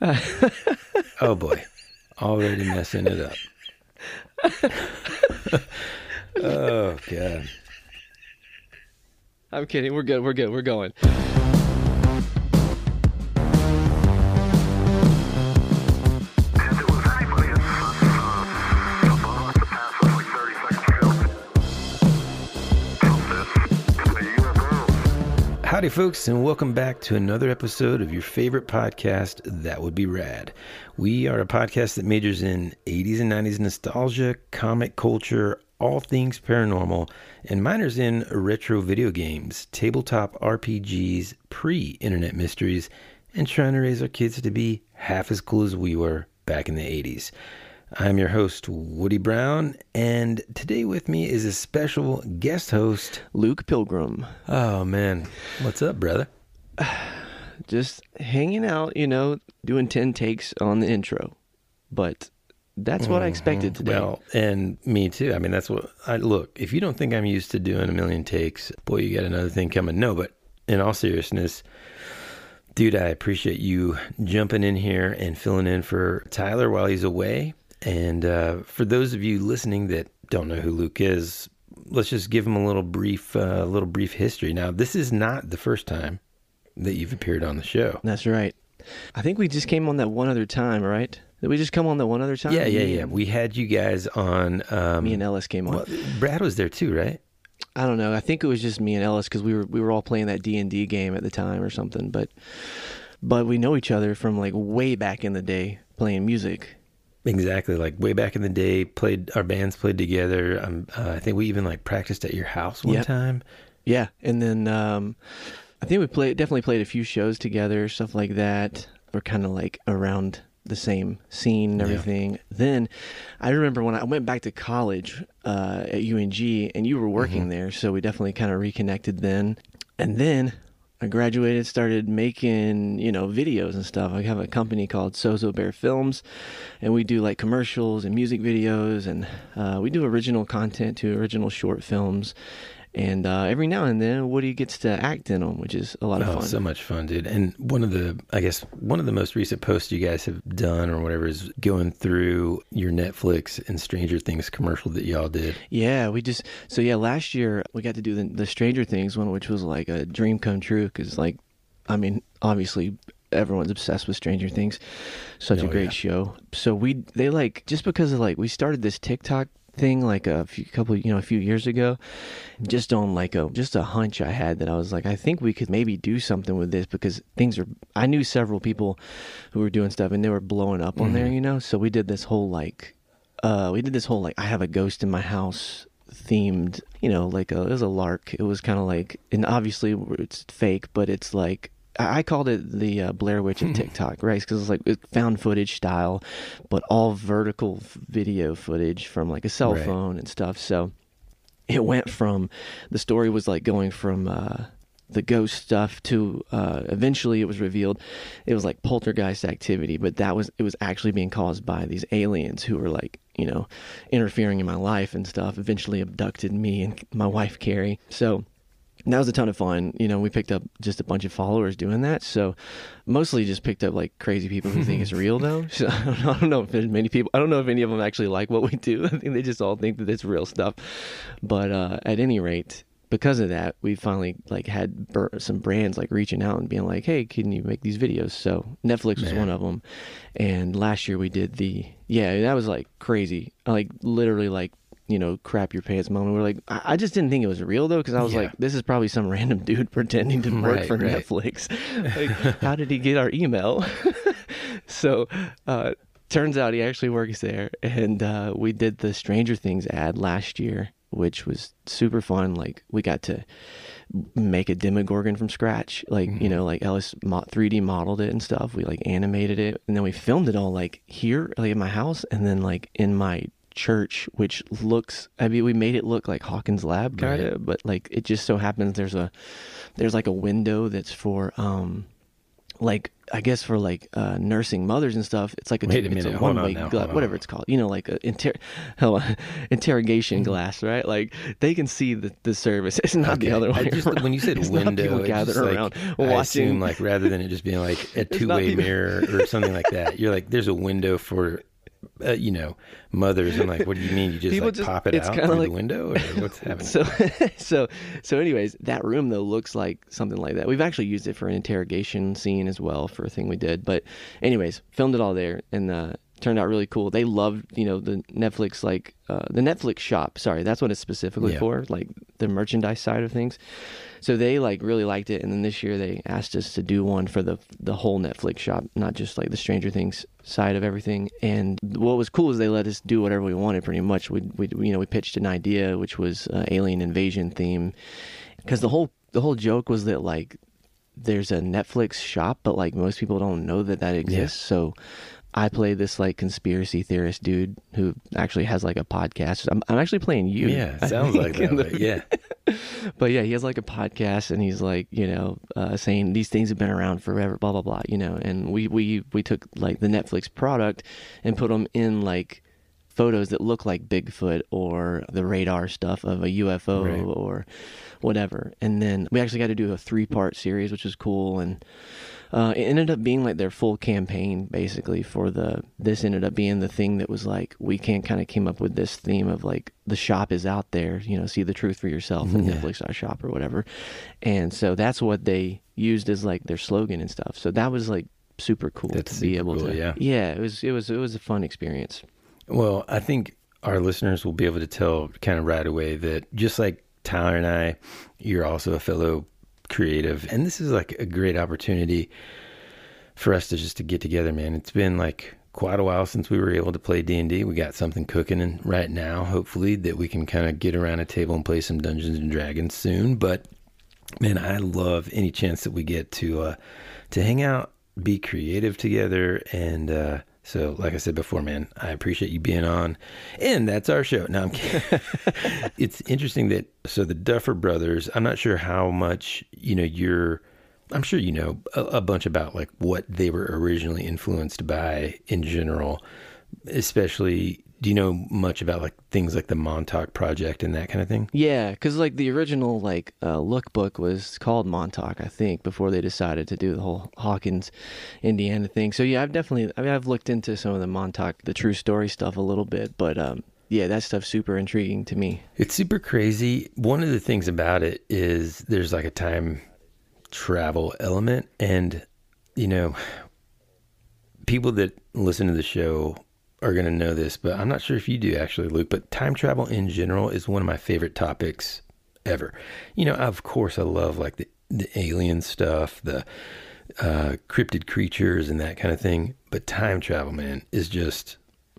oh boy, already messing it up. oh god. I'm kidding. We're good. We're good. We're going. Howdy, folks, and welcome back to another episode of your favorite podcast, That Would Be Rad. We are a podcast that majors in 80s and 90s nostalgia, comic culture, all things paranormal, and minors in retro video games, tabletop RPGs, pre internet mysteries, and trying to raise our kids to be half as cool as we were back in the 80s. I'm your host, Woody Brown, and today with me is a special guest host, Luke Pilgrim. Oh, man. What's up, brother? Just hanging out, you know, doing 10 takes on the intro. But that's what I expected today. Mm-hmm. Well, and me too. I mean, that's what I look. If you don't think I'm used to doing a million takes, boy, you got another thing coming. No, but in all seriousness, dude, I appreciate you jumping in here and filling in for Tyler while he's away. And uh, for those of you listening that don't know who Luke is, let's just give him a little brief, uh, little brief history. Now, this is not the first time that you've appeared on the show. That's right. I think we just came on that one other time, right? Did we just come on that one other time? Yeah, yeah, yeah. We had you guys on. Um, Me and Ellis came on. well, Brad was there too, right? I don't know. I think it was just me and Ellis because we were we were all playing that D and D game at the time or something. But but we know each other from like way back in the day playing music. Exactly. Like way back in the day, played our bands played together. Um, uh, I think we even like practiced at your house one Yep. time. Yeah, and then um, I think we played definitely played a few shows together, stuff like that. We're kind of like around the same scene and Yeah. everything. Then I remember when I went back to college uh, at UNG, and you were working Mm-hmm. there, so we definitely kind of reconnected then. And then I graduated, started making you know videos and stuff. I have a company called Sozo Bear Films, and we do like commercials and music videos, and uh, we do original content to original short films. And uh, every now and then, Woody gets to act in them, which is a lot of Oh, fun. so much fun, dude! And one of the, I guess, one of the most recent posts you guys have done or whatever is going through your Netflix and Stranger Things commercial that y'all did. Yeah, we just so yeah. Last year we got to do the the Stranger Things one, which was like a dream come true. Because like, I mean, obviously everyone's obsessed with Stranger Things. Such a Oh, great yeah. show. So we they like just because of like we started this TikTok thing like a few couple you know a few years ago just on like a just a hunch i had that i was like i think we could maybe do something with this because things are i knew several people who were doing stuff and they were blowing up on there you know? So we did this whole like uh we did this whole like i have a ghost in my house themed you know like a, it was a lark. It was kind of like and obviously it's fake but it's like I called it the uh, Blair Witch of TikTok, right? Because it's like it's found footage style, but all vertical video footage from like a cell Right. phone and stuff. So it went from the story was like going from uh, the ghost stuff to uh, eventually it was revealed it was like poltergeist activity, but that was it was actually being caused by these aliens who were like you know interfering in my life and stuff. Eventually abducted me and my wife Carrie. So that was a ton of fun. You know, we picked up just a bunch of followers doing that. So mostly just picked up like crazy people who think it's real though. So I don't, know, I don't know if there's many people. I don't know if any of them actually like what we do. I think they just all think that it's real stuff. But uh, at any rate, because of that, we finally like had bur- some brands like reaching out and being like, "Hey, can you make these videos?" So Netflix was Man. one of them. And last year we did the yeah, that was like crazy. Like literally like you know, crap your pants moment. We're like, I, I just didn't think it was real though, because I was Yeah. like, this is probably some random dude pretending to work Right, for right. Netflix. like, how did he get our email? so, uh, turns out he actually works there, and uh, we did the Stranger Things ad last year, which was super fun. Like, we got to make a Demogorgon from scratch. Like, Mm-hmm. you know, like Ellis 3D modeled it and stuff. We like animated it, and then we filmed it all like here, like in my house, and then like in my church, which looks. I mean, we made it look like Hawkins Lab kind of, but like it just so happens there's a there's like a window that's for um like I guess for like uh, nursing mothers and stuff, it's like a, Wait a it's a one way now, gla- hold on. whatever it's called. You know, like a inter- on, interrogation glass, right? Like they can see the, the service. It's not the other way just, when you said It's window, people it gathered just, like, around I watching. assume like rather than it just being like a two-way mirror or something like that, you're like, there's a window for, uh, you know, mothers. And like, what do you mean? You just like just- pop it out through like- the window, or what's happening? so so so anyways that room though looks like something like that we've actually used it for an interrogation scene as well for a thing we did but anyways filmed it all there and uh turned out really cool. They loved you know the netflix like uh, the netflix shop. Sorry that's what it's specifically Yeah. for like the merchandise side of things. So they like really liked it and then this year they asked us to do one for the the whole netflix shop not just like the stranger things side of everything. And what was cool is they let us do whatever we wanted pretty much. We, we you know we pitched an idea which was uh, alien invasion theme. Because the whole the whole joke was that like there's a netflix shop but like most people don't know that that exists. So I play this like conspiracy theorist dude who actually has like a podcast. I'm, I'm actually playing you. yeah, sounds like that. the- Yeah. but yeah, he has like a podcast, and he's like, you know, uh, saying these things have been around forever, blah blah blah, you know. And we we we took like the Netflix product and put them in like photos that look like Bigfoot or the radar stuff of a UFO Right. or whatever. And then we actually got to do a three part series, which is cool. And uh, it ended up being like their full campaign basically for the this ended up being the thing that was like we can't kind of came up with this theme of like the shop is out there you know see the truth for yourself and Yeah. netflix dot shop or whatever and so that's what they used as like their slogan and stuff so that was like super cool That's to be able cool, to yeah. yeah it was it was it was a fun experience Well, I think our listeners will be able to tell kind of right away that just like Tyler and I, you're also a fellow creative, and this is like a great opportunity for us to just to get together, man. It's been like quite a while since we were able to play D and D. We got something cooking and right now, hopefully, that we can kind of get around a table and play some Dungeons and Dragons soon. But man, I love any chance that we get to uh, to hang out, be creative together, and uh, so, like I said before, man, I appreciate you being on, and that's our show. Now, I'm kidding. it's interesting that so the Duffer Brothers. I'm not sure how much you know. You're, I'm sure you know a, a bunch about like what they were originally influenced by in general, especially. Do you know much about like things like the Montauk Project and that kind of thing? Yeah, because like the original like uh, lookbook was called Montauk, I think, before they decided to do the whole Hawkins, Indiana thing. So yeah, I've definitely, I mean, I've looked into some of the Montauk, the true story stuff a little bit, but um, yeah, that stuff's super intriguing to me. It's super crazy. One of the things about it is there's like a time travel element. And, you know, people that listen to the show are going to know this, but I'm not sure if you do actually, Luke. But time travel in general is one of my favorite topics ever. You know, of course, I love like the, the alien stuff, the uh, cryptid creatures, and that kind of thing. But time travel, man, is just,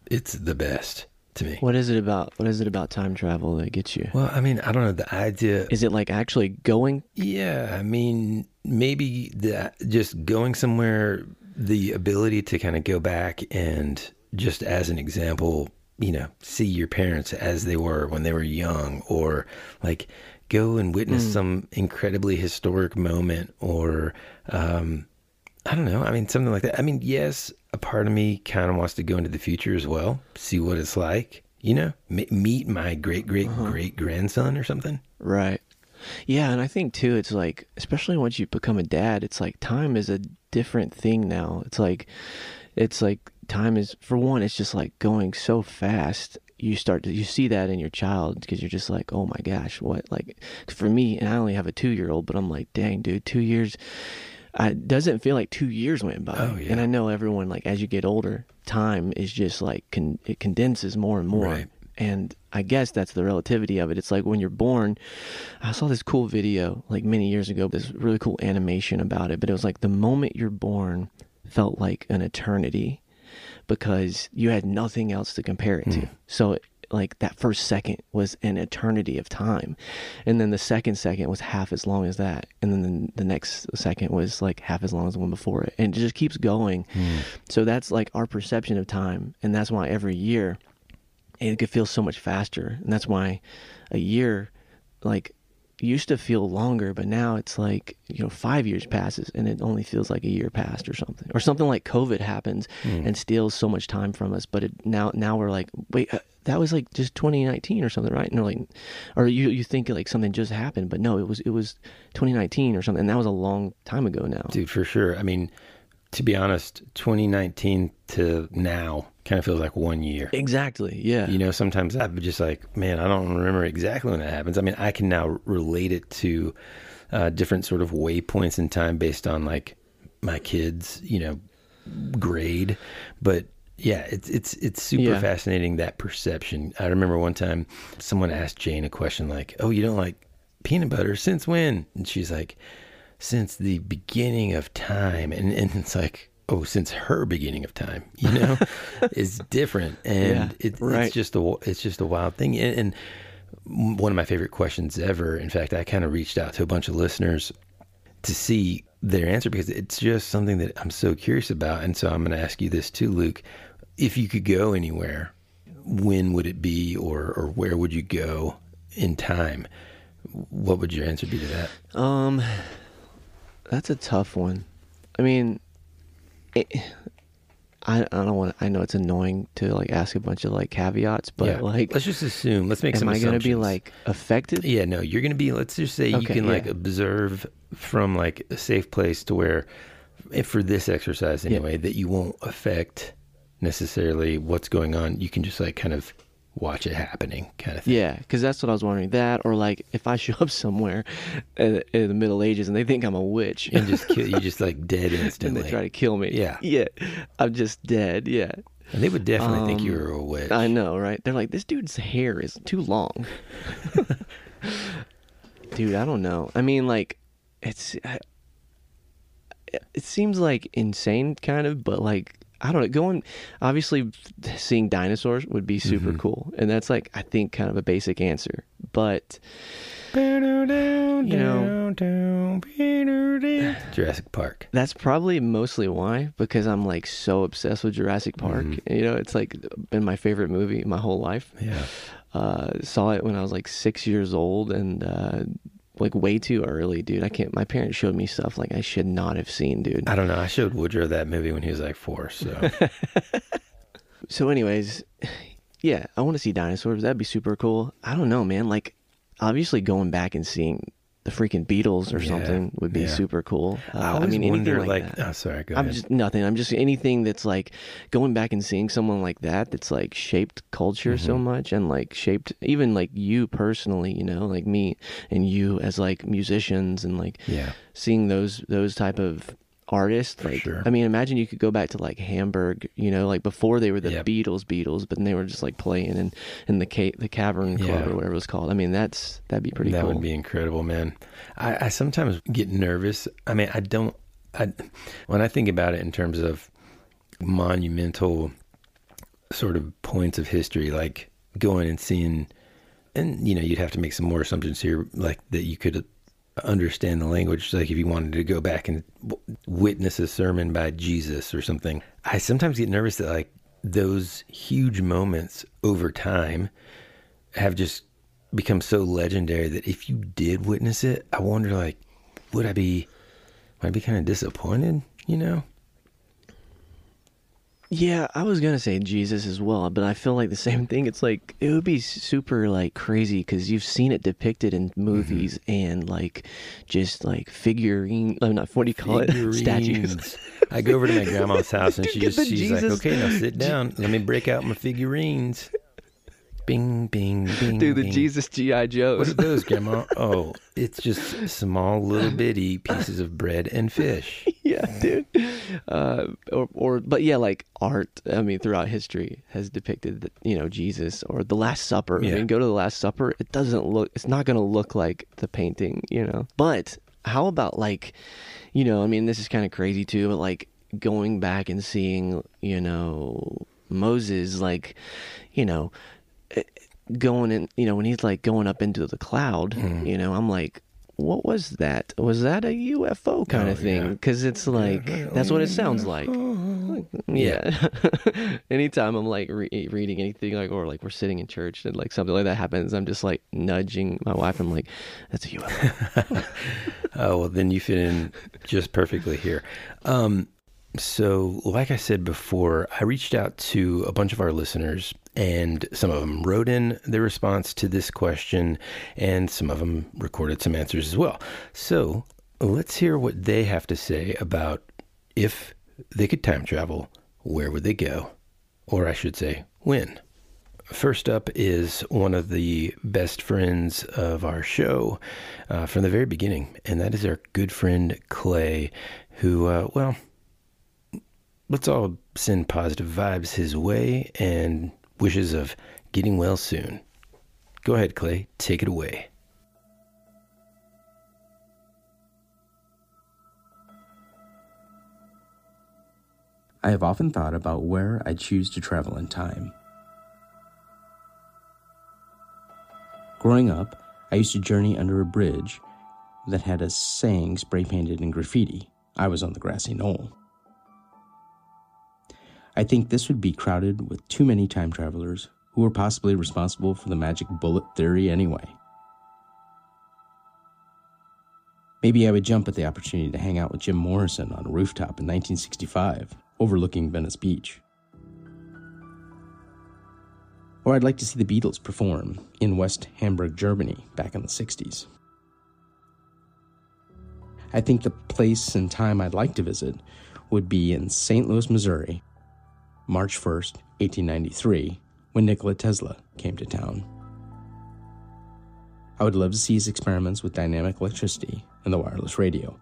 it's the best to me. What is it about? What is it about time travel that gets you? Well, I mean, I don't know. The idea Is it like actually going? Yeah, I mean, maybe the just going somewhere, the ability to kind of go back and just as an example, you know, see your parents as they were when they were young, or like go and witness some incredibly historic moment, or um, I don't know. I mean, something like that. I mean, yes, a part of me kind of wants to go into the future as well, see what it's like. You know, m- meet my great great great grandson or something. Right. Yeah, and I think too, it's like, especially once you become a dad, it's like time is a different thing now. It's like, it's like time is, for one, it's just like going so fast. You start to, you see that in your child because you're just like, oh my gosh, what? Like, for me, and I only have a two year old, but I'm like, dang, dude, two years. It doesn't feel like two years went by. Oh, yeah. And I know everyone, like, as you get older, time is just like, con- it condenses more and more. Right. And I guess that's the relativity of it. It's like when you're born, I saw this cool video like many years ago, this really cool animation about it, but it was like the moment you're born felt like an eternity because you had nothing else to compare it to. Hmm. So like that first second was an eternity of time. And then the second second was half as long as that. And then the, the next second was like half as long as the one before it. And it just keeps going. Hmm. So that's like our perception of time. And that's why every year it could feel so much faster. And that's why a year, like, used to feel longer, but now it's like you know five years passes and it only feels like a year passed or something, or something like COVID happens Hmm. and steals so much time from us. But it, now now we're like, wait, uh, that was like just 2019 or something, right? And like, or you you think like something just happened, but no, it was it was 2019 or something, and that was a long time ago now. Dude, for sure. I mean, to be honest, 2019 to now kind of feels like one year. Exactly. Yeah. You know, sometimes I'm just like, man, I don't remember exactly when that happens. I mean, I can now relate it to uh, different sort of waypoints in time based on like my kids, you know, grade. But yeah, it's it's it's super Yeah. fascinating that perception. I remember one time someone asked Jane a question like, "Oh, you don't like peanut butter since when?" And she's like, "Since the beginning of time." And and it's like, "Oh, since her beginning of time." You know, it's different, and Yeah, it, right. it's just a it's just a wild thing. And, and one of my favorite questions ever. In fact, I kind of reached out to a bunch of listeners to see their answer because it's just something that I'm so curious about. And so I'm going to ask you this too, Luke. If you could go anywhere, when would it be, or or where would you go in time? What would your answer be to that? Um, that's a tough one. I mean, it, I I don't want. I know it's annoying to like ask a bunch of like caveats, but yeah, like, let's just assume. Let's make am some. I gonna be like affected? Yeah, no, you're going to be, let's just say you Okay, can like observe from like a safe place to where, if for this exercise anyway, that you won't affect necessarily what's going on. You can just like kind of watch it happening kind of thing. Yeah, because that's what I was wondering. That or like if I show up somewhere in, in the Middle Ages and they think I'm a witch And just kill, you just like dead instantly. and they try to kill me. Yeah. yeah, I'm just dead. Yeah, And they would definitely think you Um, were a witch. I know, right? They're like, this dude's hair is too long. Dude, I don't know. I mean, like, it's. I, it seems like insane, kind of, but like, I don't know. Going, obviously, seeing dinosaurs would be super Mhm. cool. And that's like, I think, kind of a basic answer. But, You know- Jurassic Park. that's probably mostly why, because I'm like so obsessed with Jurassic Park. Mhm. You know, it's like been my favorite movie my whole life. Yeah. uh, saw it when I was like six years old and uh, like way too early, dude. I can't. My parents showed me stuff like I should not have seen, dude. I don't know. I showed Woodrow that movie when he was like four. So So, anyways, yeah, I want to see dinosaurs. That'd be super cool. I don't know, man. Like, obviously, going back and seeing the freaking Beatles or Yeah, something would be yeah. super cool. Uh, I always mean, anything like, like, that. oh, sorry, go I'm ahead. just nothing. I'm just anything that's like going back and seeing someone like that that's like shaped culture so Mhm. much and like shaped even like you personally, you know, like me and you as like musicians and like yeah. seeing those those type of artists For like sure. I mean imagine you could go back to like Hamburg, you know, like before they were the Yep. Beatles Beatles, but they were just like playing in in the ca- the Cavern Club Yeah. or whatever it was called. I mean that's that'd be pretty that cool. would be incredible, man. I, I sometimes get nervous. I mean, I don't. I when I think about it in terms of monumental sort of points of history, like going and seeing, and you know, you'd have to make some more assumptions here, like that you could understand the language. Like if you wanted to go back and witness a sermon by Jesus or something, I sometimes get nervous that like those huge moments over time have just become so legendary that if you did witness it, I wonder like, would I be, would I be kind of disappointed? You know? Yeah, I was gonna say Jesus as well, but I feel like the same thing. It's like it would be super like crazy because you've seen it depicted in mm-hmm. movies and like just like figurine. I'm not. What do you call it? Statues. Figurines. I go over to my grandma's house and she just she's like, okay, now sit down. Let me break out my figurines. Bing, bing, bing. Dude, the bing. Jesus GI What are those, Grandma? Oh, it's just small little bitty pieces of bread and fish. yeah, dude. Uh, or, or, but yeah, like art. I mean, throughout history has depicted, you know, Jesus or the Last Supper. Yeah. I mean, go to the Last Supper. It doesn't look. It's not gonna look like the painting, you know. But how about like, you know, I mean, this is kind of crazy too. But like going back and seeing, you know, Moses, like, you know. Going in, you know, when he's like going up into the cloud, Mhm. you know, I'm like, what was that? Was that a UFO kind Oh, of thing? yeah. Because it's like that's what it sounds like. Yeah. Anytime I'm like re- reading anything like or like we're sitting in church and like something like that happens, I'm just like nudging my wife. I'm like, that's a UFO. Oh, well, then you fit in just perfectly here. Um, so, like I said before, I reached out to a bunch of our listeners, and some of them wrote in their response to this question, and some of them recorded some answers as well. So, let's hear what they have to say about if they could time travel, where would they go? Or I should say, when? First up is one of the best friends of our show uh, from the very beginning, and that is our good friend Clay, who, uh, well, let's all send positive vibes his way and wishes of getting well soon. Go ahead, Clay, take it away. I have often thought about where I choose to travel in time. Growing up, I used to journey under a bridge that had a saying spray painted in graffiti. I was on the grassy knoll. I think this would be crowded with too many time travelers who were possibly responsible for the magic bullet theory anyway. Maybe I would jump at the opportunity to hang out with Jim Morrison on a rooftop in 1965, overlooking Venice Beach. Or I'd like to see the Beatles perform in West Hamburg, Germany, back in the 60s. I think the place and time I'd like to visit would be in St. Louis, Missouri, March 1st, 1893, when Nikola Tesla came to town. I would love to see his experiments with dynamic electricity and the wireless radio.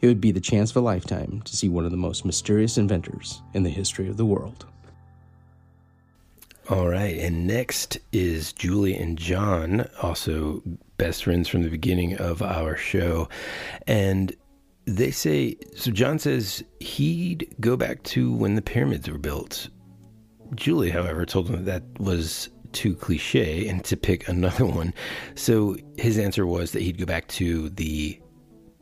It would be the chance of a lifetime to see one of the most mysterious inventors in the history of the world. All right, and next is Julie and John, also best friends from the beginning of our show. And they say, so John says he'd go back to when the pyramids were built. Julie, however, told him that was too cliche and to pick another one. So his answer was that he'd go back to the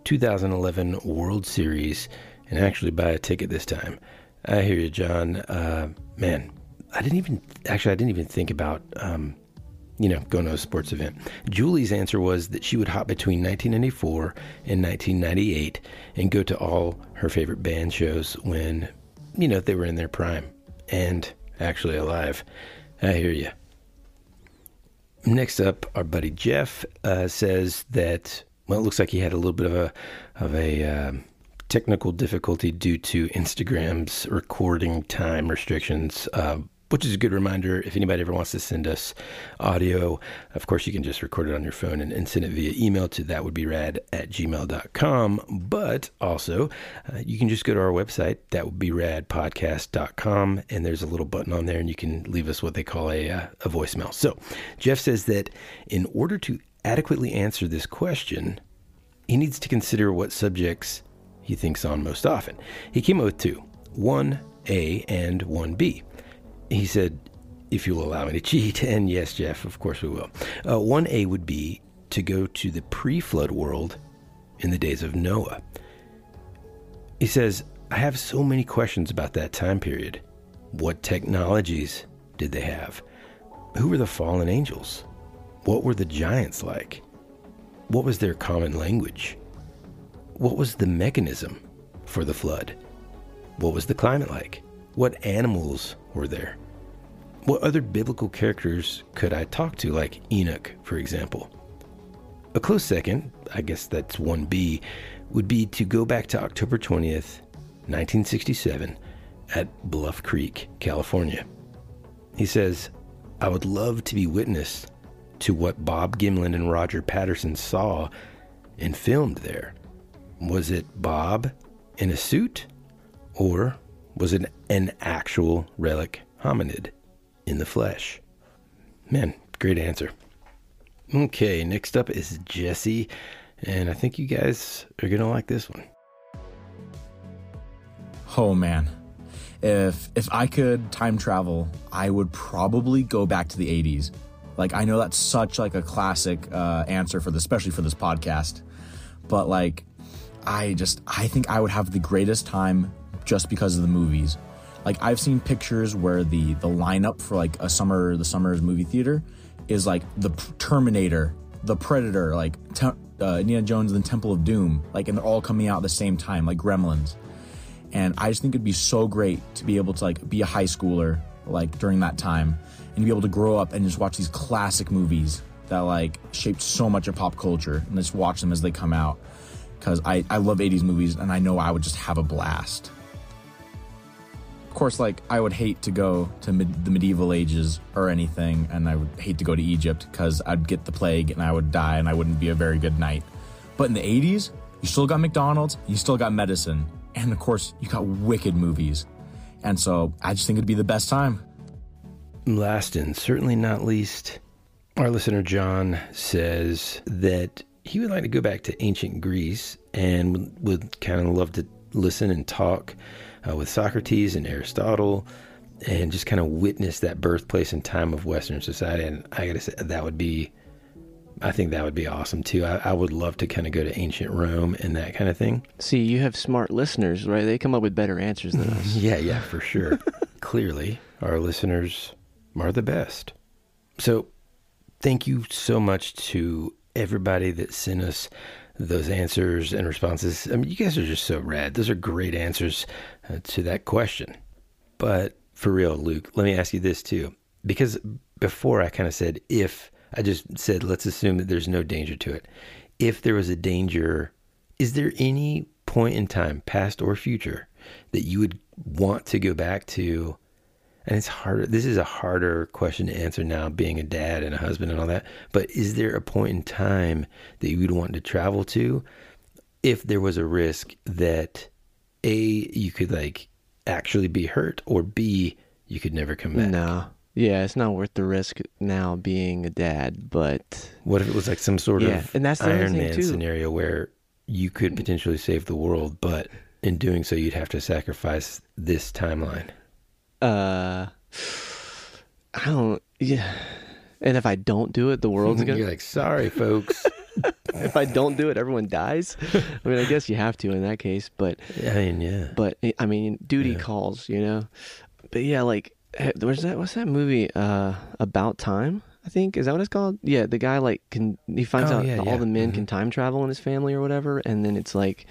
2011 World Series and actually buy a ticket this time. I hear you, John. Uh, man, I didn't even actually I didn't even think about um, you know going to a sports event. Julie's answer was that she would hop between 1994 and 1998 and go to all her favorite band shows when you know they were in their prime and actually alive. I hear you. Next up, our buddy Jeff uh, says that well, it looks like he had a little bit of a of a um, technical difficulty due to Instagram's recording time restrictions. Uh, which is a good reminder if anybody ever wants to send us audio. Of course you can just record it on your phone and, and send it via email to that would be rad at gmail.com but also uh, you can just go to our website that would be radpodcast.com and there's a little button on there and you can leave us what they call a, uh, a voicemail. So jeff says that in order to adequately answer this question he needs to consider what subjects he thinks on most often. He came up with two one a and one b he said, if you'll allow me to cheat, and yes, Jeff, of course we will. Uh, 1A would be to go to the pre flood world in the days of Noah. He says, I have so many questions about that time period. What technologies did they have? Who were the fallen angels? What were the giants like? What was their common language? What was the mechanism for the flood? What was the climate like? What animals were there? What other biblical characters could I talk to, like Enoch, for example? A close second, I guess that's 1B, would be to go back to October 20th, 1967, at Bluff Creek, California. He says, I would love to be witness to what Bob Gimlin and Roger Patterson saw and filmed there. Was it Bob in a suit? Or was it an actual relic hominid in the flesh? Man, great answer. Okay, next up is Jesse, and I think you guys are to like this one. Oh man. If if I could time travel, I would probably go back to the 80s. Like I know that's such like a classic uh, answer for this, especially for this podcast. but like I just I think I would have the greatest time just because of the movies. Like I've seen pictures where the the lineup for like a summer the summer's movie theater is like the Terminator, the Predator, like te- uh, Indiana Jones and the Temple of Doom, like and they're all coming out at the same time, like Gremlins. And I just think it'd be so great to be able to like be a high schooler like during that time and be able to grow up and just watch these classic movies that like shaped so much of pop culture and just watch them as they come out because I, I love 80s movies and I know I would just have a blast. Course, like I would hate to go to med- the medieval ages or anything, and I would hate to go to Egypt because I'd get the plague and I would die and I wouldn't be a very good knight. But in the 80s, you still got McDonald's, you still got medicine, and of course, you got wicked movies. And so I just think it'd be the best time. Last and certainly not least, our listener John says that he would like to go back to ancient Greece and would, would kind of love to listen and talk uh, with Socrates and Aristotle and just kind of witness that birthplace and time of Western society. And I got to say, that would be, I think that would be awesome too. I, I would love to kind of go to ancient Rome and that kind of thing. See, you have smart listeners, right? They come up with better answers than us. Yeah, yeah, for sure. Clearly, our listeners are the best. So, thank you so much to everybody that sent us those answers and responses. I mean, you guys are just so rad. Those are great answers Uh, to that question. But for real, Luke, let me ask you this too. Because before I kind of said if, I just said let's assume that there's no danger to it. If there was a danger, is there any point in time, past or future, that you would want to go back to and it's harder this is a harder question to answer now being a dad and a husband and all that but is there a point in time that you would want to travel to if there was a risk that a you could like actually be hurt or b you could never come back No. Yeah, it's not worth the risk now being a dad, but what if it was like some sort Yeah, of and that's the iron man too. scenario where you could potentially save the world but in doing so you'd have to sacrifice this timeline uh I don't yeah. And if I don't do it, the world's gonna be like sorry folks if I don't do it, everyone dies. I mean, I guess you have to in that case, but i mean yeah but I mean, duty Yeah. calls, you know. But yeah, like eh, where's that? What's that movie? Uh, About Time. I think is that what it's called. Yeah, the guy like can he finds Oh, out yeah, that yeah. all the men Mhm. can time travel in his family or whatever, and then it's like,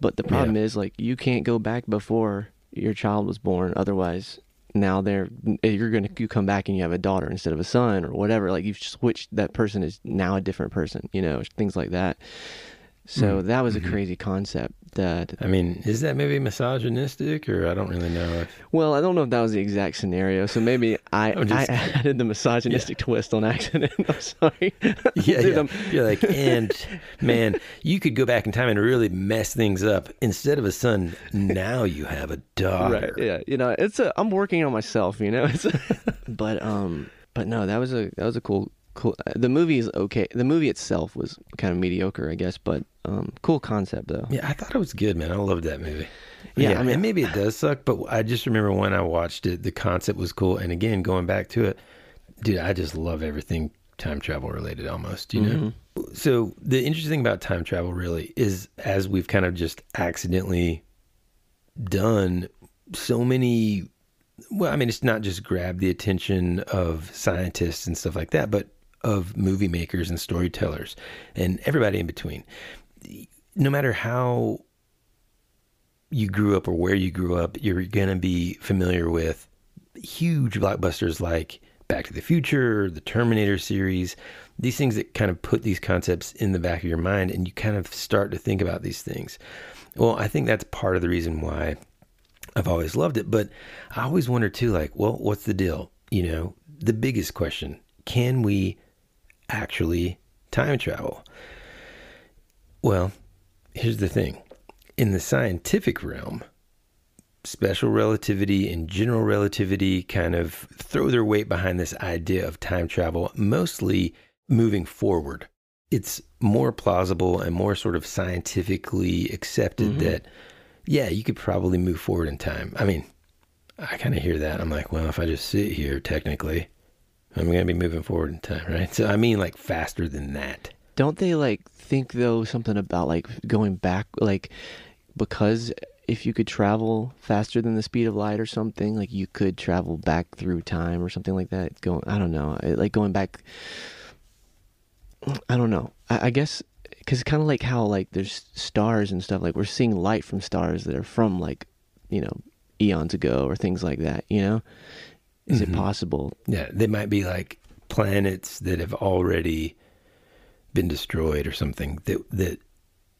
but the problem is like you can't go back before your child was born. Otherwise, now they're eh, you're gonna you come back and you have a daughter instead of a son or whatever. Like you've switched. That person is now a different person. You know, things like that. So Mm, that was a mhm. crazy concept that I mean, is that maybe misogynistic, or I don't really know if. Well, I don't know if that was the exact scenario, so maybe I, just I added the misogynistic twist on accident. I'm sorry. Yeah, Dude, yeah. I'm- You're like, and man, you could go back in time and really mess things up. Instead of a son, now you have a daughter. Right. Yeah. You know, it's a. I'm working on myself. You know. It's. but um. But no, that was a that was a cool cool. uh, The movie is okay. The movie itself was kind of mediocre, I guess, but um, cool concept though. Yeah, I thought it was good, man. I loved that movie. Yeah, Yeah, I mean- maybe it does suck, but I just remember when I watched it, the concept was cool. And again, going back to it, dude, I just love everything time travel related almost, you know? So the interesting thing about time travel really is as we've kind of just accidentally done so many well, I mean, it's not just grabbed the attention of scientists and stuff like that, but of movie makers and storytellers and everybody in between. No matter how you grew up or where you grew up, you're going to be familiar with huge blockbusters like Back to the Future, the Terminator series, these things that kind of put these concepts in the back of your mind and you kind of start to think about these things. Well, I think that's part of the reason why I've always loved it, but I always wonder too like, well, what's the deal? You know, the biggest question, can we actually time travel? Well, here's the thing. In the scientific realm, special relativity and general relativity kind of throw their weight behind this idea of time travel, mostly moving forward. It's more plausible and more sort of scientifically accepted Mhm. that, yeah, you could probably move forward in time. I mean, I kind of hear that. I'm like, well, if I just sit here, technically, I'm going to be moving forward in time, right? So I mean, like faster than that. Don't they like think though something about like going back like because if you could travel faster than the speed of light or something like you could travel back through time or something like that? Going i don't know. Like going back i don't know. I, I guess because it's kind of like how like there's stars and stuff like we're seeing light from stars that are from like you know eons ago or things like that you know? Is it mm-hmm. possible? Yeah, they might be like planets that have already been destroyed or something that that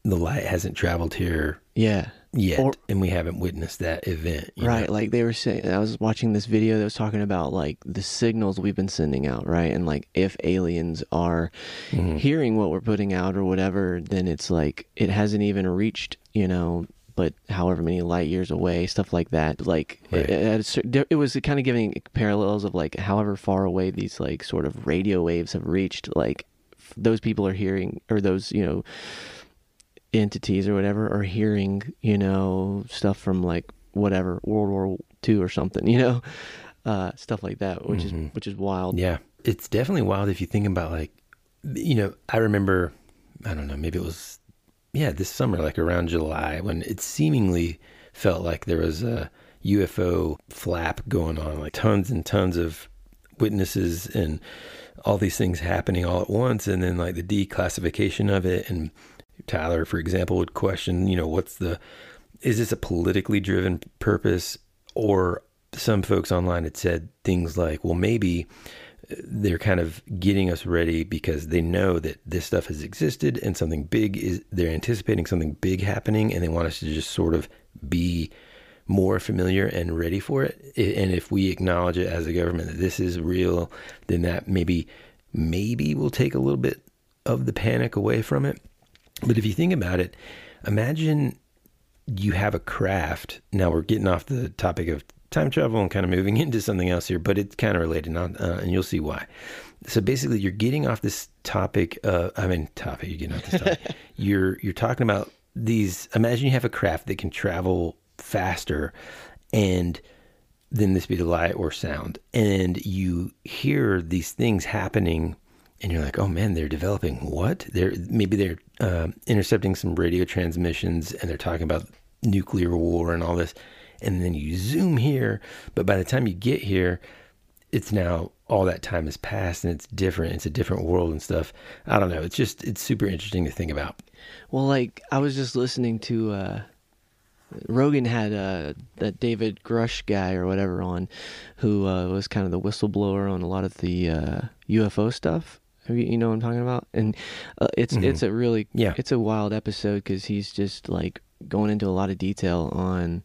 the light hasn't traveled here yeah yet, Or- and we haven't witnessed that event. you right know? like they were saying i was watching this video that was talking about like the signals we've been sending out right and like if aliens are Mm-hmm. hearing what we're putting out or whatever then it's like it hasn't even reached you know but however many light years away stuff like that like Right. it, cer- it was kind of giving parallels of like however far away these like sort of radio waves have reached like those people are hearing or those you know entities or whatever are hearing, you know, stuff from like whatever World War Two or something, you know, uh, stuff like that, which is which is wild. Yeah, it's definitely wild if you think about like, you know, I remember, I don't know, maybe it was, yeah, this summer, like around July, when it seemingly felt like there was a UFO flap going on, like tons and tons of witnesses and all these things happening all at once, and then like the declassification of it. And Tyler, for example, would question, you know, what's the, is this a politically driven purpose or some folks online had said things like, well, maybe uh, they're kind of getting us ready because they know that this stuff has existed and something big is they're anticipating something big happening and they want us to just sort of be more familiar and ready for it and if we acknowledge it as a government that this is real then that maybe maybe will take a little bit of the panic away from it but if you think about it imagine you have a craft. Now we're getting off the topic of time travel and kind of moving into something else here, but it's kind of related, not, uh, and you'll see why. So basically, you're getting off this topic. Uh, I mean, topic. You're getting off this topic. you're you're talking about these. Imagine you have a craft that can travel faster, and than the speed of light or sound, and you hear these things happening and you're like, oh man, they're developing what? They're maybe they're um, intercepting some radio transmissions, and they're talking about nuclear war and all this. And then you zoom here, but by the time you get here, it's now all that time has passed, and it's different. It's a different world and stuff. I don't know. It's just it's super interesting to think about. Well, like I was just listening to uh, Rogan had uh, that David Grusch guy or whatever on, who uh, was kind of the whistleblower on a lot of the uh, UFO stuff. You, know what I'm talking about? And uh, it's it's a really Yeah. it's a wild episode because he's just like going into a lot of detail on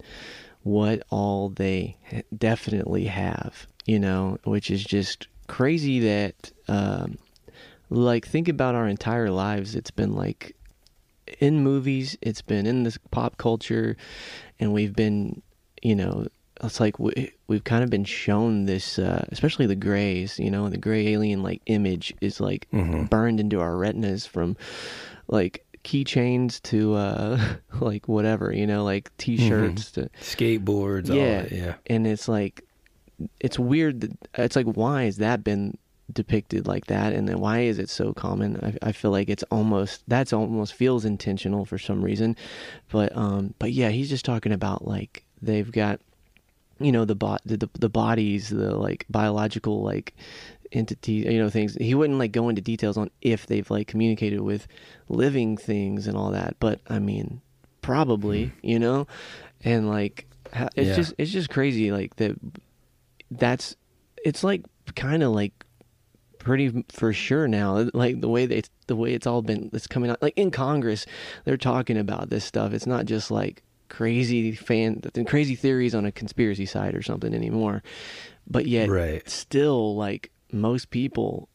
what all they definitely have, you know, which is just crazy that um, like think about our entire lives it's been like in movies it's been in this pop culture and we've been you know it's like we, we've kind of been shown this uh, especially the grays you know the gray alien like image is like burned into our retinas from like keychains to uh like whatever you know like t-shirts to Skateboards, all yeah that. Yeah. and it's like it's weird that it's like why has that been depicted like that and then why is it so common? I, I feel like it's almost that's almost feels intentional for some reason. But um but yeah he's just talking about like they've got you know the bot the, the, the bodies the like biological like entities you know things. He wouldn't like go into details on if they've like communicated with living things and all that but i mean probably you know? And like it's Yeah. just it's just crazy like that that's it's like kind of like pretty for sure now like the way they the way it's all been it's coming out like in congress they're talking about this stuff. It's not just like crazy fan crazy theories on a conspiracy side or something anymore. But yet Right. still like most people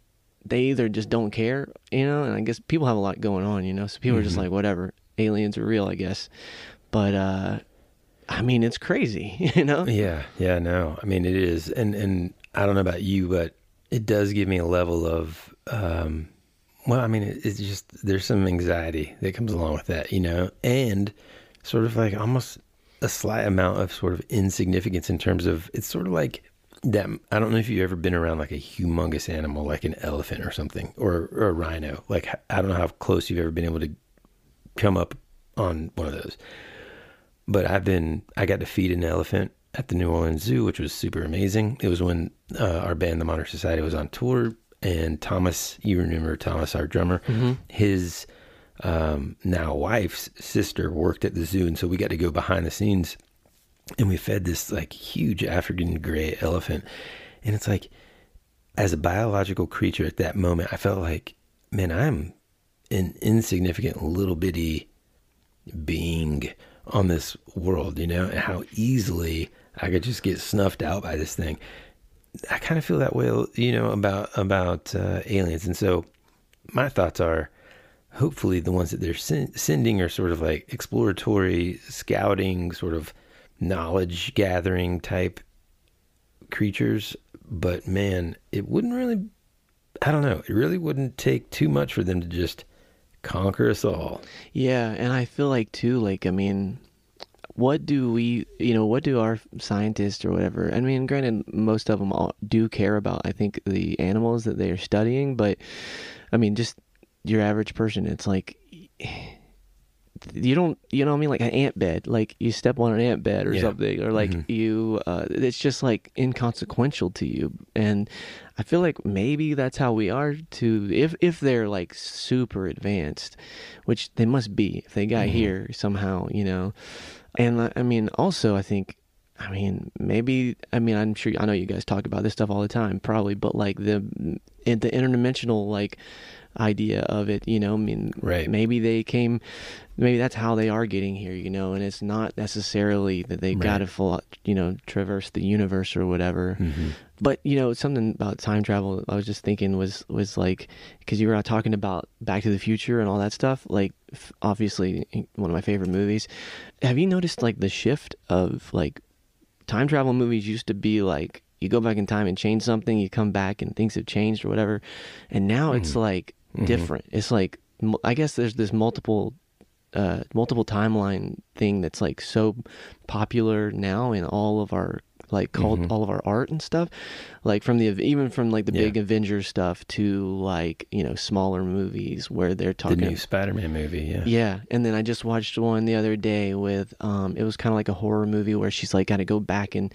they either just don't care you know? And i guess people have a lot going on you know? So people are just like whatever. Aliens are real i guess. But uh i mean it's crazy you know? Yeah, yeah, no. I mean, it is, and and I don't know about you, but it does give me a level of, um, well, I mean, it, it's just there's some anxiety that comes along with that, you know, and sort of like almost a slight amount of sort of insignificance in terms of it's sort of like that I don't know if you've ever been around like a humongous animal, like an elephant or something, or, or a rhino. Like I don't know how close you've ever been able to come up on one of those. But I've been, I got to feed an elephant at the New Orleans Zoo, which was super amazing. It was when uh, our band, the Modern Society, was on tour, and Thomas, you remember Thomas, our drummer, his um, now wife's sister worked at the zoo, and so we got to go behind the scenes, and we fed this like huge African gray elephant, and it's like, as a biological creature at that moment, I felt like, man, I'm an insignificant little bitty being on this world, you know, and how easily I could just get snuffed out by this thing. I kind of feel that way, you know, about about uh, aliens, and so my thoughts are, hopefully, the ones that they're sen- sending are sort of like exploratory, scouting, sort of knowledge gathering type creatures. But man, it wouldn't really, I don't know, it really wouldn't take too much for them to just conquer us all. Yeah, and I feel like too, like I mean, what do we, you know, what do our scientists or whatever? I mean, granted, most of them all do care about, I think, the animals that they are studying, but I mean, just your average person, it's like you don't, you know, what I mean, like an ant bed, like you step on an ant bed or Yeah. something, or like you, uh, it's just like inconsequential to you, and I feel like maybe that's how we are to if if they're like super advanced, which they must be if they got here somehow, you know. And uh, I mean, also I think, I mean, maybe I mean I'm sure I know you guys talk about this stuff all the time, probably, but like the the interdimensional like idea of it, you know, I mean, Right. maybe they came, maybe that's how they are getting here, you know, and it's not necessarily that they got to full, you know, traverse the universe or whatever. Mm-hmm. But you know, something about time travel I was just thinking was was like because you were talking about Back to the Future and all that stuff. Like, f- obviously, eh, one of my favorite movies. Have you noticed like the shift of like time travel movies used to be like you go back in time and change something, you come back and things have changed or whatever, and now it's mm. like different. It's like I guess there's this multiple uh multiple timeline thing that's like so popular now in all of our like called all of our art and stuff like from the even from like the Yeah. big avengers stuff to like you know smaller movies where they're talking The new Spider-Man movie, yeah. yeah, and then I just watched one the other day with um it was kind of like a horror movie where she's like got to go back and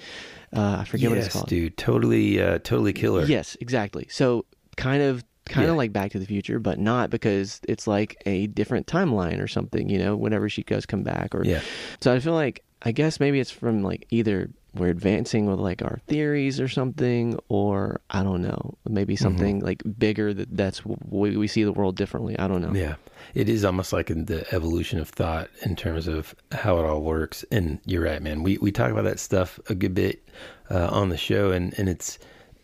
uh I forget what it's called. dude, totally, uh, totally killer. Yes, exactly. So kind of kind of Yeah. like Back to the Future, but not because it's like a different timeline or something, you know, whenever she does come back or Yeah. So I feel like I guess maybe it's from like either we're advancing with like our theories or something or I don't know, maybe Mm-hmm. something like bigger that that's we we see the world differently. I don't know. Yeah. It is almost like in the evolution of thought in terms of how it all works. And you're right, man. We we talk about that stuff a good bit uh, on the show, and and it's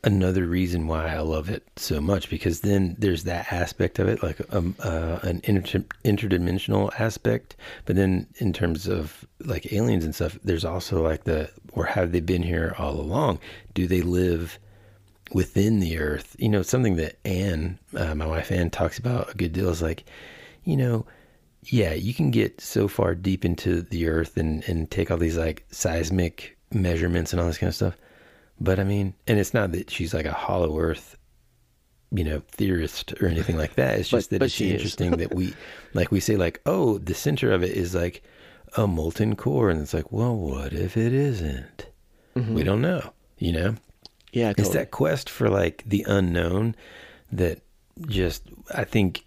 another reason why I love it so much because then there's that aspect of it, like um, uh, an inter- interdimensional aspect. But then in terms of like aliens and stuff, there's also like the or have they been here all along? Do they live? within the earth. You know, something that Anne, uh, my wife Anne, talks about a good deal is like, you know, yeah, you can get so far deep into the earth and, and take all these like seismic measurements and all this kind of stuff. But I mean, and it's not that she's like a hollow earth, you know, theorist or anything like that. It's But- just that but it's interesting that we, like, we say, like, oh, the center of it is like a molten core. And it's like, well, what if it isn't? Mm-hmm. We don't know, you know? Yeah, It's that quest for like the unknown that just I think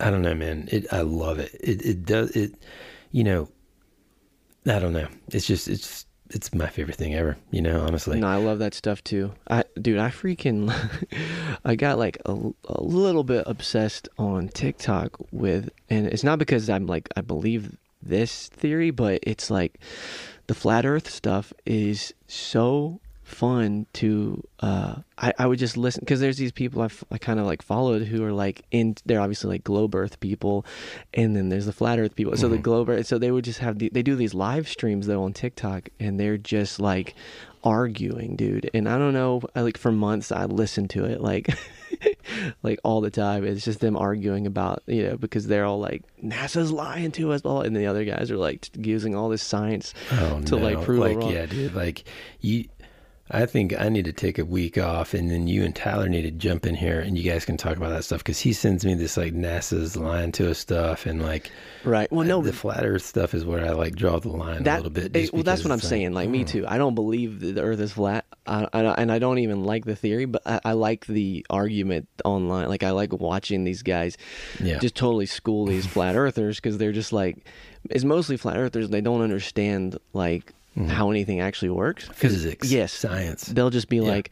I don't know, man. It I love it. It it does it. You know, I don't know. It's just it's it's my favorite thing ever. You know, honestly. No, I love that stuff too. I, dude, I freaking, I got like a, a little bit obsessed on TikTok with, and it's not because I'm like I believe this theory, but it's like the flat Earth stuff is so fun to. uh I I would just listen because there's these people I've, I kind of like followed who are like in. They're obviously like globe Earth people, and then there's the flat Earth people. So the globe Earth. So they would just have the, they do these live streams though on TikTok, and they're just like arguing, dude. And I don't know, I, like for months I listened to it like like all the time. It's just them arguing about, you know, because they're all like NASA's lying to us all and the other guys are like using all this science Oh to no! like prove like yeah, dude. Like you, I think I need to take a week off, and then you and Tyler need to jump in here, and you guys can talk about that stuff because he sends me this like NASA's lying to us stuff, and like Right. Well, no, the flat Earth stuff is where I like draw the line that a little bit. just well, that's what I'm like, saying. Like me hmm. too. I don't believe that the Earth is flat, I, I, and I don't even like the theory. But I, I like the argument online. Like I like watching these guys Yeah. just totally school these flat earthers because they're just like it's mostly flat earthers. They don't understand like Mm-hmm. how anything actually works. Physics, yes, science. They'll just be like,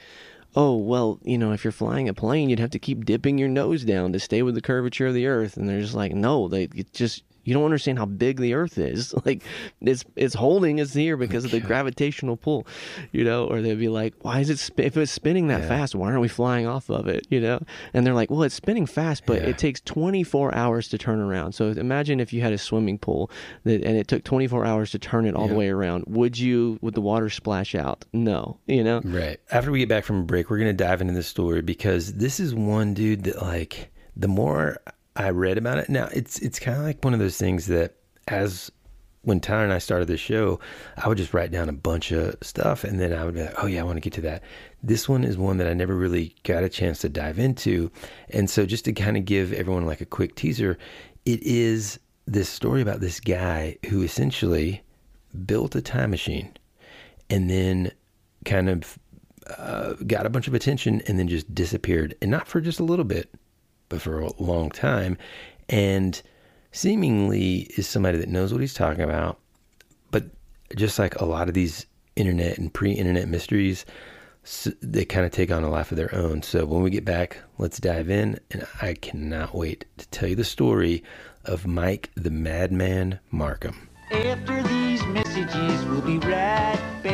"Oh, well, you know, if you're flying a plane, you'd have to keep dipping your nose down to stay with the curvature of the Earth." And they're just like, "No, they just." You don't understand how big the Earth is. Like, it's it's holding us here because of the gravitational pull, you know. Or they'd be like, "Why is it sp- if it's spinning that Yeah. fast? Why aren't we flying off of it?" You know. And they're like, "Well, it's spinning fast, but Yeah. it takes 24 hours to turn around. So imagine if you had a swimming pool that and it took 24 hours to turn it all the way around. Would you? Would the water splash out? No. You know. Right. After we get back from a break, we're going to dive into this story because this is one dude that like the more I read about it, now it's it's kind of like one of those things that as when Tyler and I started this show, I would just write down a bunch of stuff and then I would be like, oh yeah, I want to get to that. This one is one that I never really got a chance to dive into. And so just to kind of give everyone like a quick teaser, it is this story about this guy who essentially built a time machine and then kind of uh, got a bunch of attention and then just disappeared. And not for just a little bit, but for a long time. And seemingly is somebody that knows what he's talking about. But just like a lot of these internet and pre internet mysteries, they kind of take on a life of their own. So when we get back, let's dive in. And I cannot wait to tell you the story of Mike the Madman Marcum. After these messages, we'll be right back.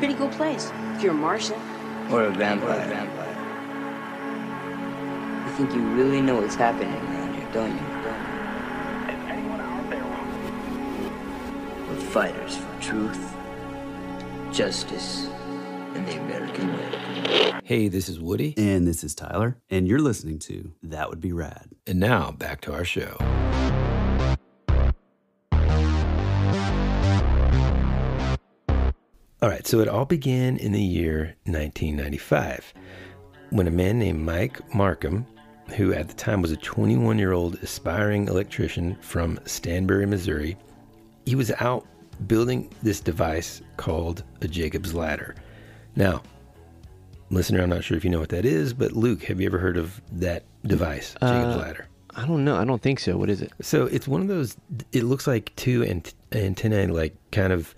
Pretty cool place if you're a Martian. Or a vampire. You think you really know what's happening around here, don't you? We're fighters for truth, justice, and the American way. Hey, this is Woody. And this is Tyler, and you're listening to That Would Be Rad. And now back to our show. All right, so it all began in the year 1995 when a man named Mike Marcum, who at the time was a 21 year old aspiring electrician from Stanberry, Missouri, he was out building this device called a Jacob's Ladder. Now, listener, I'm not sure if you know what that is, but Luke, have you ever heard of that device, Jacob's Uh, Ladder? I don't know. I don't think so. What is it? So it's one of those. It looks like two ant- antennae, like kind of.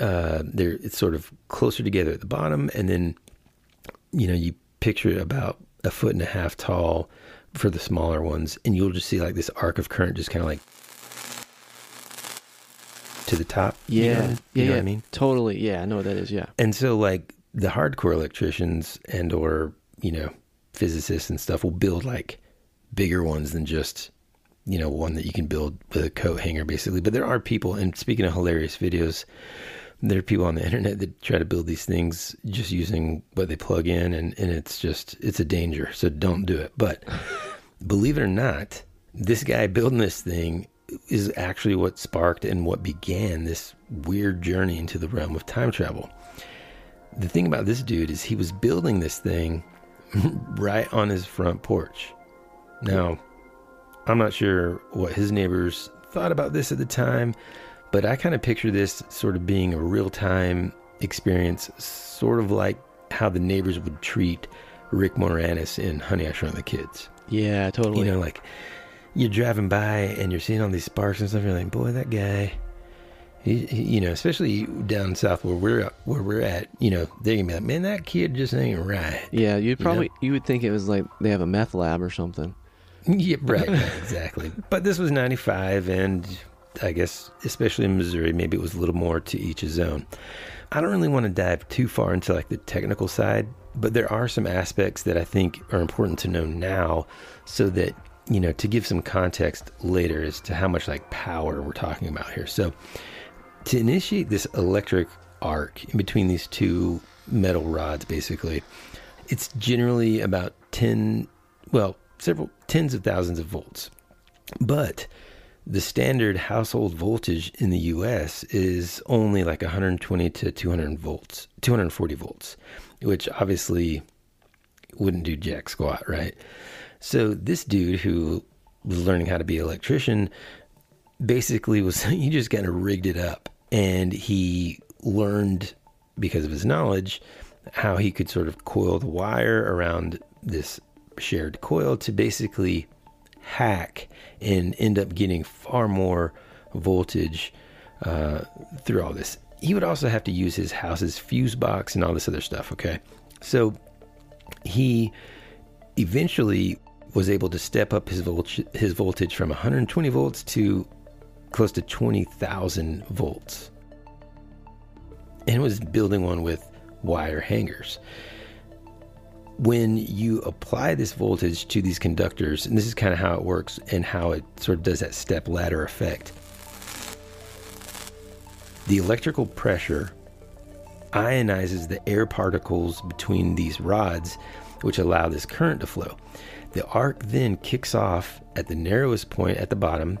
Uh, they're it's sort of closer together at the bottom, and then, you know, you picture it about a foot and a half tall for the smaller ones, and you'll just see like this arc of current just kind of like to the top. you Yeah, know? yeah, you know yeah. what I mean. Totally. Yeah, I know what that is. Yeah. And so like the hardcore electricians and or, you know, physicists and stuff will build like bigger ones than just, you know, one that you can build with a coat hanger basically. But there are people and speaking of hilarious videos, there are people on the internet that try to build these things just using what they plug in and, and it's just it's a danger. So don't do it. But believe it or not, this guy building this thing is actually what sparked and what began this weird journey into the realm of time travel the thing about this dude is he was building this thing right on his front porch. Now, I'm not sure what his neighbors thought about this at the time, but I kind of picture this sort of being a real time experience, sort of like how the neighbors would treat Rick Moranis in Honey, I Shrunk the Kids. Yeah, totally. You know, like you're driving by and you're seeing all these sparks and stuff. You're like, boy, that guy. He, he, you know, especially down south where we're where we're at, you know, they're gonna be like, man, that kid just ain't right. yeah, you'd you know? probably you would think it was like they have a meth lab or something. Yeah, right, right, exactly. But this was 95, and I guess, especially in Missouri, maybe it was a little more to each his own. I don't really want to dive too far into like the technical side, but there are some aspects that I think are important to know now so that, you know, to give some context later as to how much like power we're talking about here. So, to initiate this electric arc in between these two metal rods, basically, it's generally about 10, well, several tens of thousands of volts. But the standard household voltage in the US is only like 120 to 200 volts, 240 volts, which obviously wouldn't do jack squat, right? So this dude who was learning how to be an electrician basically was he just kind of rigged it up and he learned because of his knowledge how he could sort of coil the wire around this shared coil to basically hack and end up getting far more voltage uh, through all this. He would also have to use his house's fuse box and all this other stuff. Okay. So he eventually was able to step up his, volt- his voltage from 120 volts to close to 20,000 volts. And was building one with wire hangers when you apply this voltage to these conductors, and this is kind of how it works and how it sort of does that step ladder effect, the electrical pressure ionizes the air particles between these rods, which allow this current to flow. The arc then kicks off at the narrowest point at the bottom,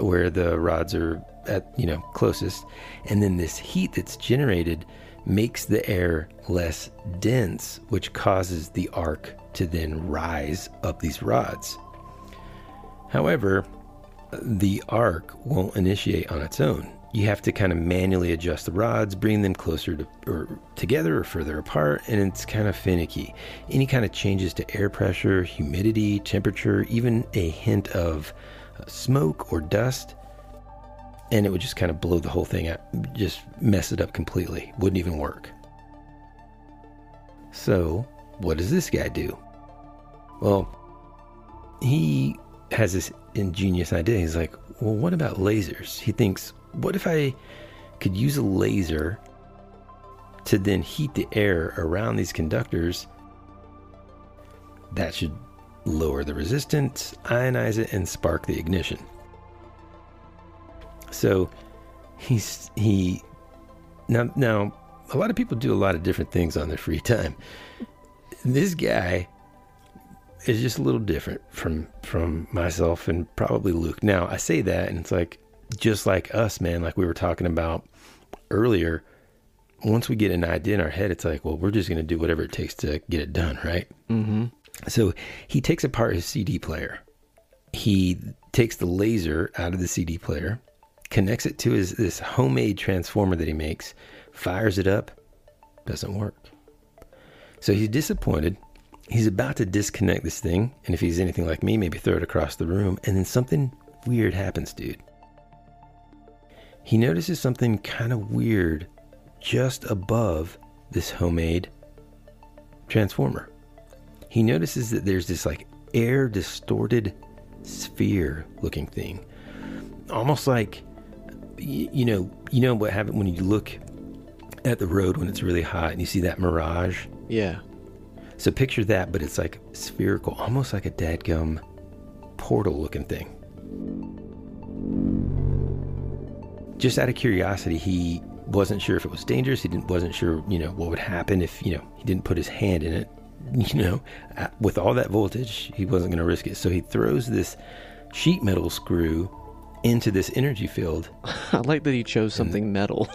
where the rods are at you know closest, and then this heat that's generated makes the air less dense, which causes the arc to then rise up these rods. However, the arc won't initiate on its own. You have to kind of manually adjust the rods, bring them closer to or together or further apart, and it's kind of finicky. Any kind of changes to air pressure, humidity, temperature, even a hint of smoke or dust and it would just kind of blow the whole thing up, just mess it up completely. Wouldn't even work. So, what does this guy do? Well, he has this ingenious idea. He's like, well, what about lasers? He thinks, what if I could use a laser to then heat the air around these conductors? That should lower the resistance, ionize it, and spark the ignition. So he's he now now a lot of people do a lot of different things on their free time. This guy is just a little different from from myself and probably Luke. Now I say that and it's like just like us, man, like we were talking about earlier. Once we get an idea in our head, it's like, well, we're just going to do whatever it takes to get it done, right? Mm-hmm. So he takes apart his CD player. He takes the laser out of the CD player connects it to his this homemade transformer that he makes, fires it up, doesn't work. So he's disappointed. He's about to disconnect this thing, and if he's anything like me, maybe throw it across the room, and then something weird happens, dude. He notices something kind of weird just above this homemade transformer. He notices that there's this like air distorted sphere looking thing. Almost like you know, you know what happens when you look at the road when it's really hot and you see that mirage. Yeah. So picture that, but it's like spherical, almost like a dadgum portal looking thing. Just out of curiosity, he wasn't sure if it was dangerous. He didn't, wasn't sure, you know, what would happen if, you know, he didn't put his hand in it. You know, uh, with all that voltage, he wasn't going to risk it. So he throws this sheet metal screw into this energy field. I like that he chose something and, metal.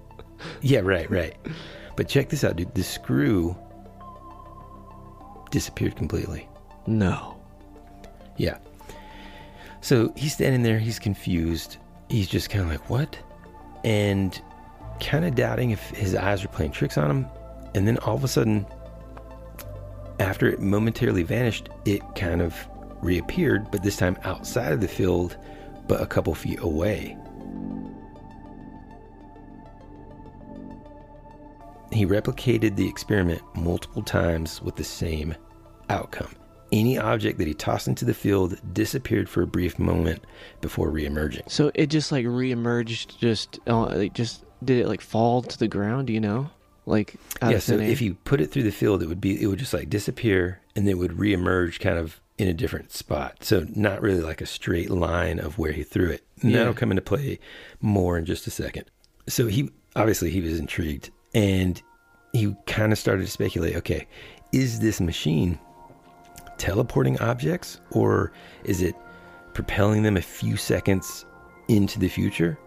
yeah, right, right. But check this out, dude. The screw disappeared completely. No. Yeah. So he's standing there, he's confused. He's just kind of like, what? And kind of doubting if his eyes are playing tricks on him. And then all of a sudden, after it momentarily vanished, it kind of reappeared, but this time outside of the field but a couple feet away. He replicated the experiment multiple times with the same outcome. Any object that he tossed into the field disappeared for a brief moment before reemerging. So it just like reemerged. Just uh, like just did it like fall to the ground? Do you know? Like out yeah, so if you put it through the field, it would be it would just like disappear and then it would reemerge kind of in a different spot. So not really like a straight line of where he threw it. And Yeah. that'll come into play more in just a second. So he obviously he was intrigued and he kind of started to speculate, okay, is this machine teleporting objects or is it propelling them a few seconds into the future?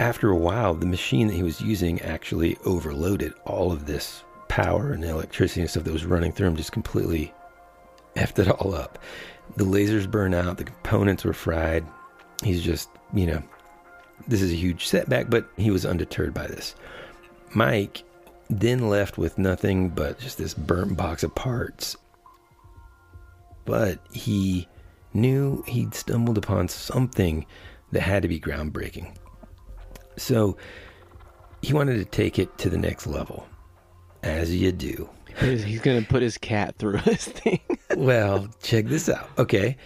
After a while, the machine that he was using actually overloaded all of this power and electricity and stuff that was running through him, just completely effed it all up. The lasers burn out, the components were fried. He's just, you know, this is a huge setback, but he was undeterred by this. Mike then left with nothing but just this burnt box of parts. But he knew he'd stumbled upon something that had to be groundbreaking. So he wanted to take it to the next level, as you do. He's, he's gonna put his cat through this thing. Well, check this out. Okay,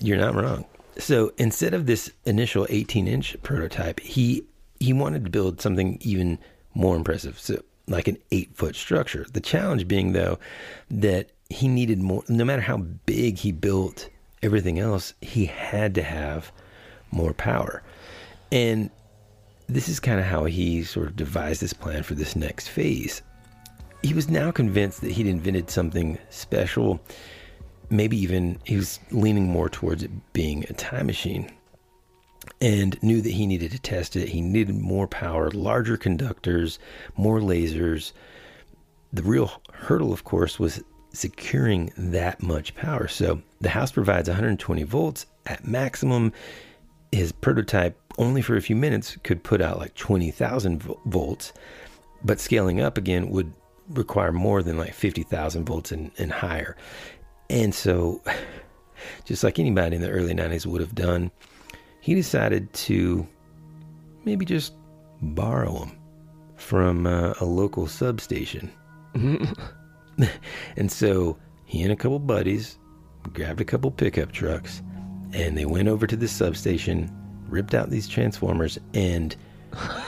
you're not wrong. So instead of this initial 18 inch prototype, he he wanted to build something even more impressive. So like an eight foot structure. The challenge being though that he needed more. No matter how big he built everything else, he had to have more power. And this is kind of how he sort of devised this plan for this next phase. He was now convinced that he'd invented something special. Maybe even he was leaning more towards it being a time machine and knew that he needed to test it. He needed more power, larger conductors, more lasers. The real hurdle, of course, was securing that much power. So the house provides 120 volts at maximum. His prototype, only for a few minutes, could put out like 20,000 volts, but scaling up again would require more than like 50,000 volts and, and higher. And so, just like anybody in the early 90s would have done, he decided to maybe just borrow them from uh, a local substation. and so he and a couple buddies grabbed a couple pickup trucks and they went over to the substation, ripped out these transformers, and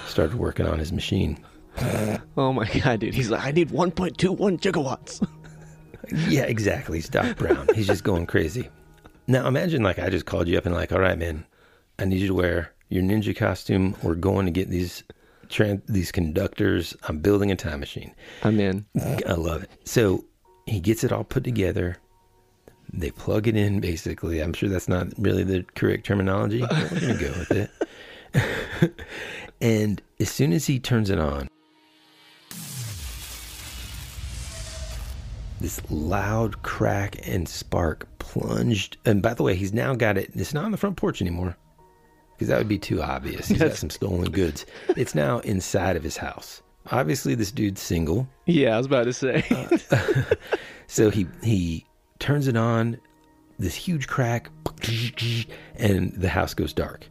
started working on his machine. oh my god, dude! He's like, I need 1.21 gigawatts. Yeah, exactly. He's Doc Brown. He's just going crazy. Now imagine like I just called you up and like, all right, man, I need you to wear your ninja costume. We're going to get these tran these conductors. I'm building a time machine. I'm in. I love it. So he gets it all put together. They plug it in basically. I'm sure that's not really the correct terminology. But we're gonna go with it. and as soon as he turns it on, this loud crack and spark plunged. And by the way, he's now got it. It's not on the front porch anymore because that would be too obvious. He's got some stolen goods. It's now inside of his house. Obviously, this dude's single, Yeah, I was about to say. Uh, so he he turns it on. This huge crack, and the house goes dark.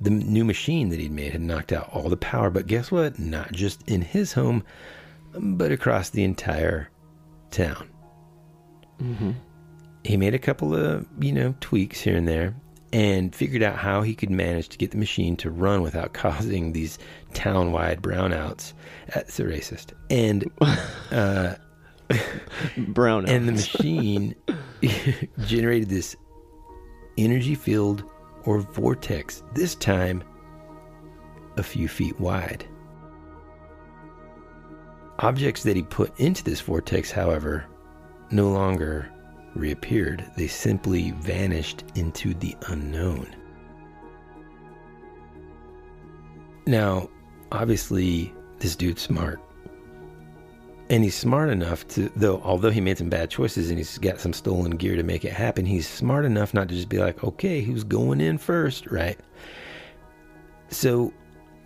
The new machine that he'd made had knocked out all the power, but guess what? Not just in his home, but across the entire town. He made a couple of, you know, tweaks here and there and figured out how he could manage to get the machine to run without causing these town-wide brownouts. That's a racist. And uh, Brown. and the machine generated this energy field or vortex, this time a few feet wide. Objects that he put into this vortex, however, no longer reappeared. They simply vanished into the unknown. Now, obviously, this dude's smart. And he's smart enough to, though, although he made some bad choices and he's got some stolen gear to make it happen, he's smart enough not to just be like, okay, who's going in first, right? So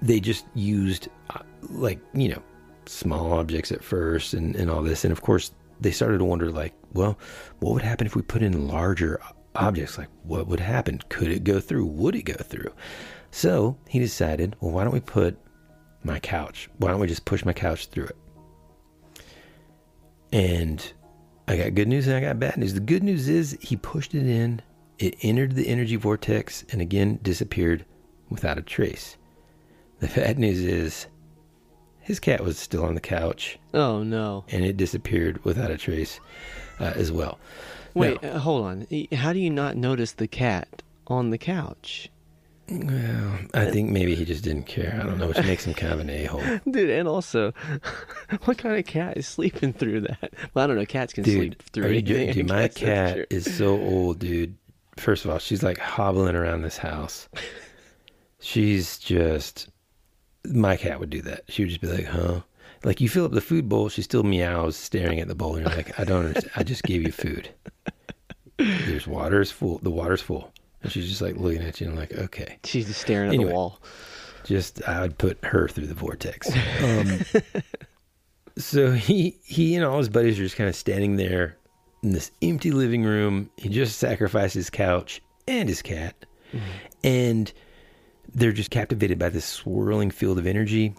they just used, uh, like, you know, small objects at first and, and all this. And of course, they started to wonder, like, well, what would happen if we put in larger objects? Like, what would happen? Could it go through? Would it go through? So he decided, well, why don't we put my couch? Why don't we just push my couch through it? And I got good news and I got bad news. The good news is he pushed it in, it entered the energy vortex, and again disappeared without a trace. The bad news is his cat was still on the couch Oh no. and it disappeared without a trace uh, as well. Wait, Now- uh, hold on. How do you not notice the cat on the couch? well, I think maybe he just didn't care. I don't know, which makes him kind of an a hole. Dude, and also, what kind of cat is sleeping through that? Well, I don't know. Cats can Dude, sleep through you anything. I Dude, my cat true. is so old, dude. First of all, she's like hobbling around this house. She's just my cat would do that. She would just be like, "Huh." Like you fill up the food bowl, she still meows, staring at the bowl, and you're like, "I don't understand. I just gave you food. There's water is full. The water's full." And she's just like looking at you, and I'm like, "Okay." She's just staring at Anyway. the wall. just I would put her through the vortex. Um, so he he and all his buddies are just kind of standing there in this empty living room. He just sacrificed his couch and his cat, and they're just captivated by this swirling field of energy.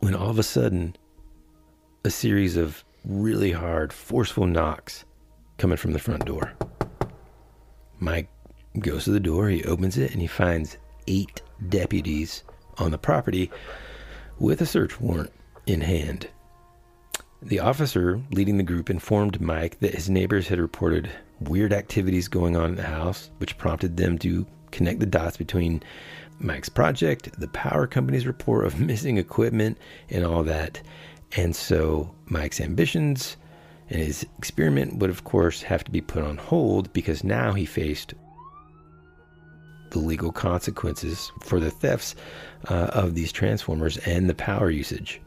When all of a sudden, a series of really hard, forceful knocks coming from the front door. Mike goes to the door, he opens it, and he finds eight deputies on the property with a search warrant in hand. The officer leading the group informed Mike that his neighbors had reported weird activities going on in the house, which prompted them to connect the dots between Mike's project, the power company's report of missing equipment, and all that. And so Mike's ambitions and his experiment would, of course, have to be put on hold because now he faced the legal consequences for the thefts uh, of these transformers and the power usage.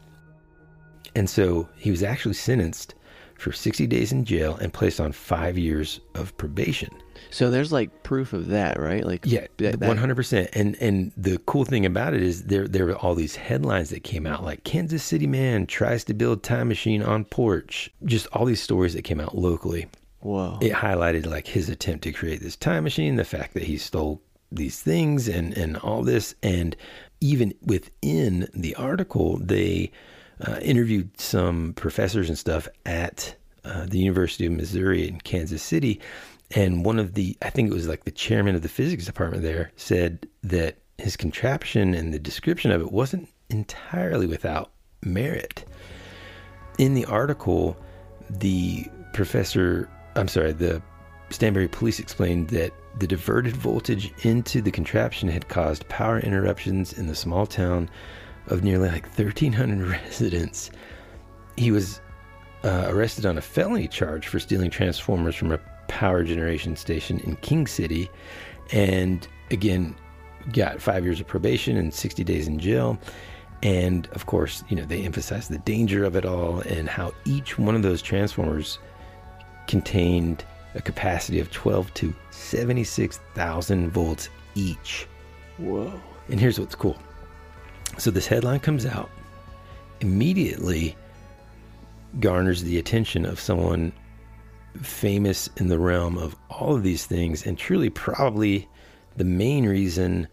And so he was actually sentenced for 60 days in jail and placed on five years of probation. So there's like proof of that, right? Like Yeah, one hundred percent. And and the cool thing about it is there there were all these headlines that came out like Kansas City man tries to build time machine on porch. Just all these stories that came out locally. Whoa. It highlighted like his attempt to create this time machine, the fact that he stole these things and and all this, and even within the article, they uh, interviewed some professors and stuff at uh, the University of Missouri in Kansas City, and one of the I think it was like the chairman of the physics department there said that his contraption and the description of it wasn't entirely without merit. In the article, the professor, I'm sorry, the Stanberry police explained that the diverted voltage into the contraption had caused power interruptions in the small town of nearly like 1,300 residents. He was uh, arrested on a felony charge for stealing transformers from a power generation station in King City, and again, got five years of probation and 60 days in jail. And of course, you know, they emphasized the danger of it all and how each one of those transformers contained a capacity of 12 to 76,000 volts each. Whoa. And here's what's cool. So this headline comes out, immediately garners the attention of someone famous in the realm of all of these things, and truly probably the main reason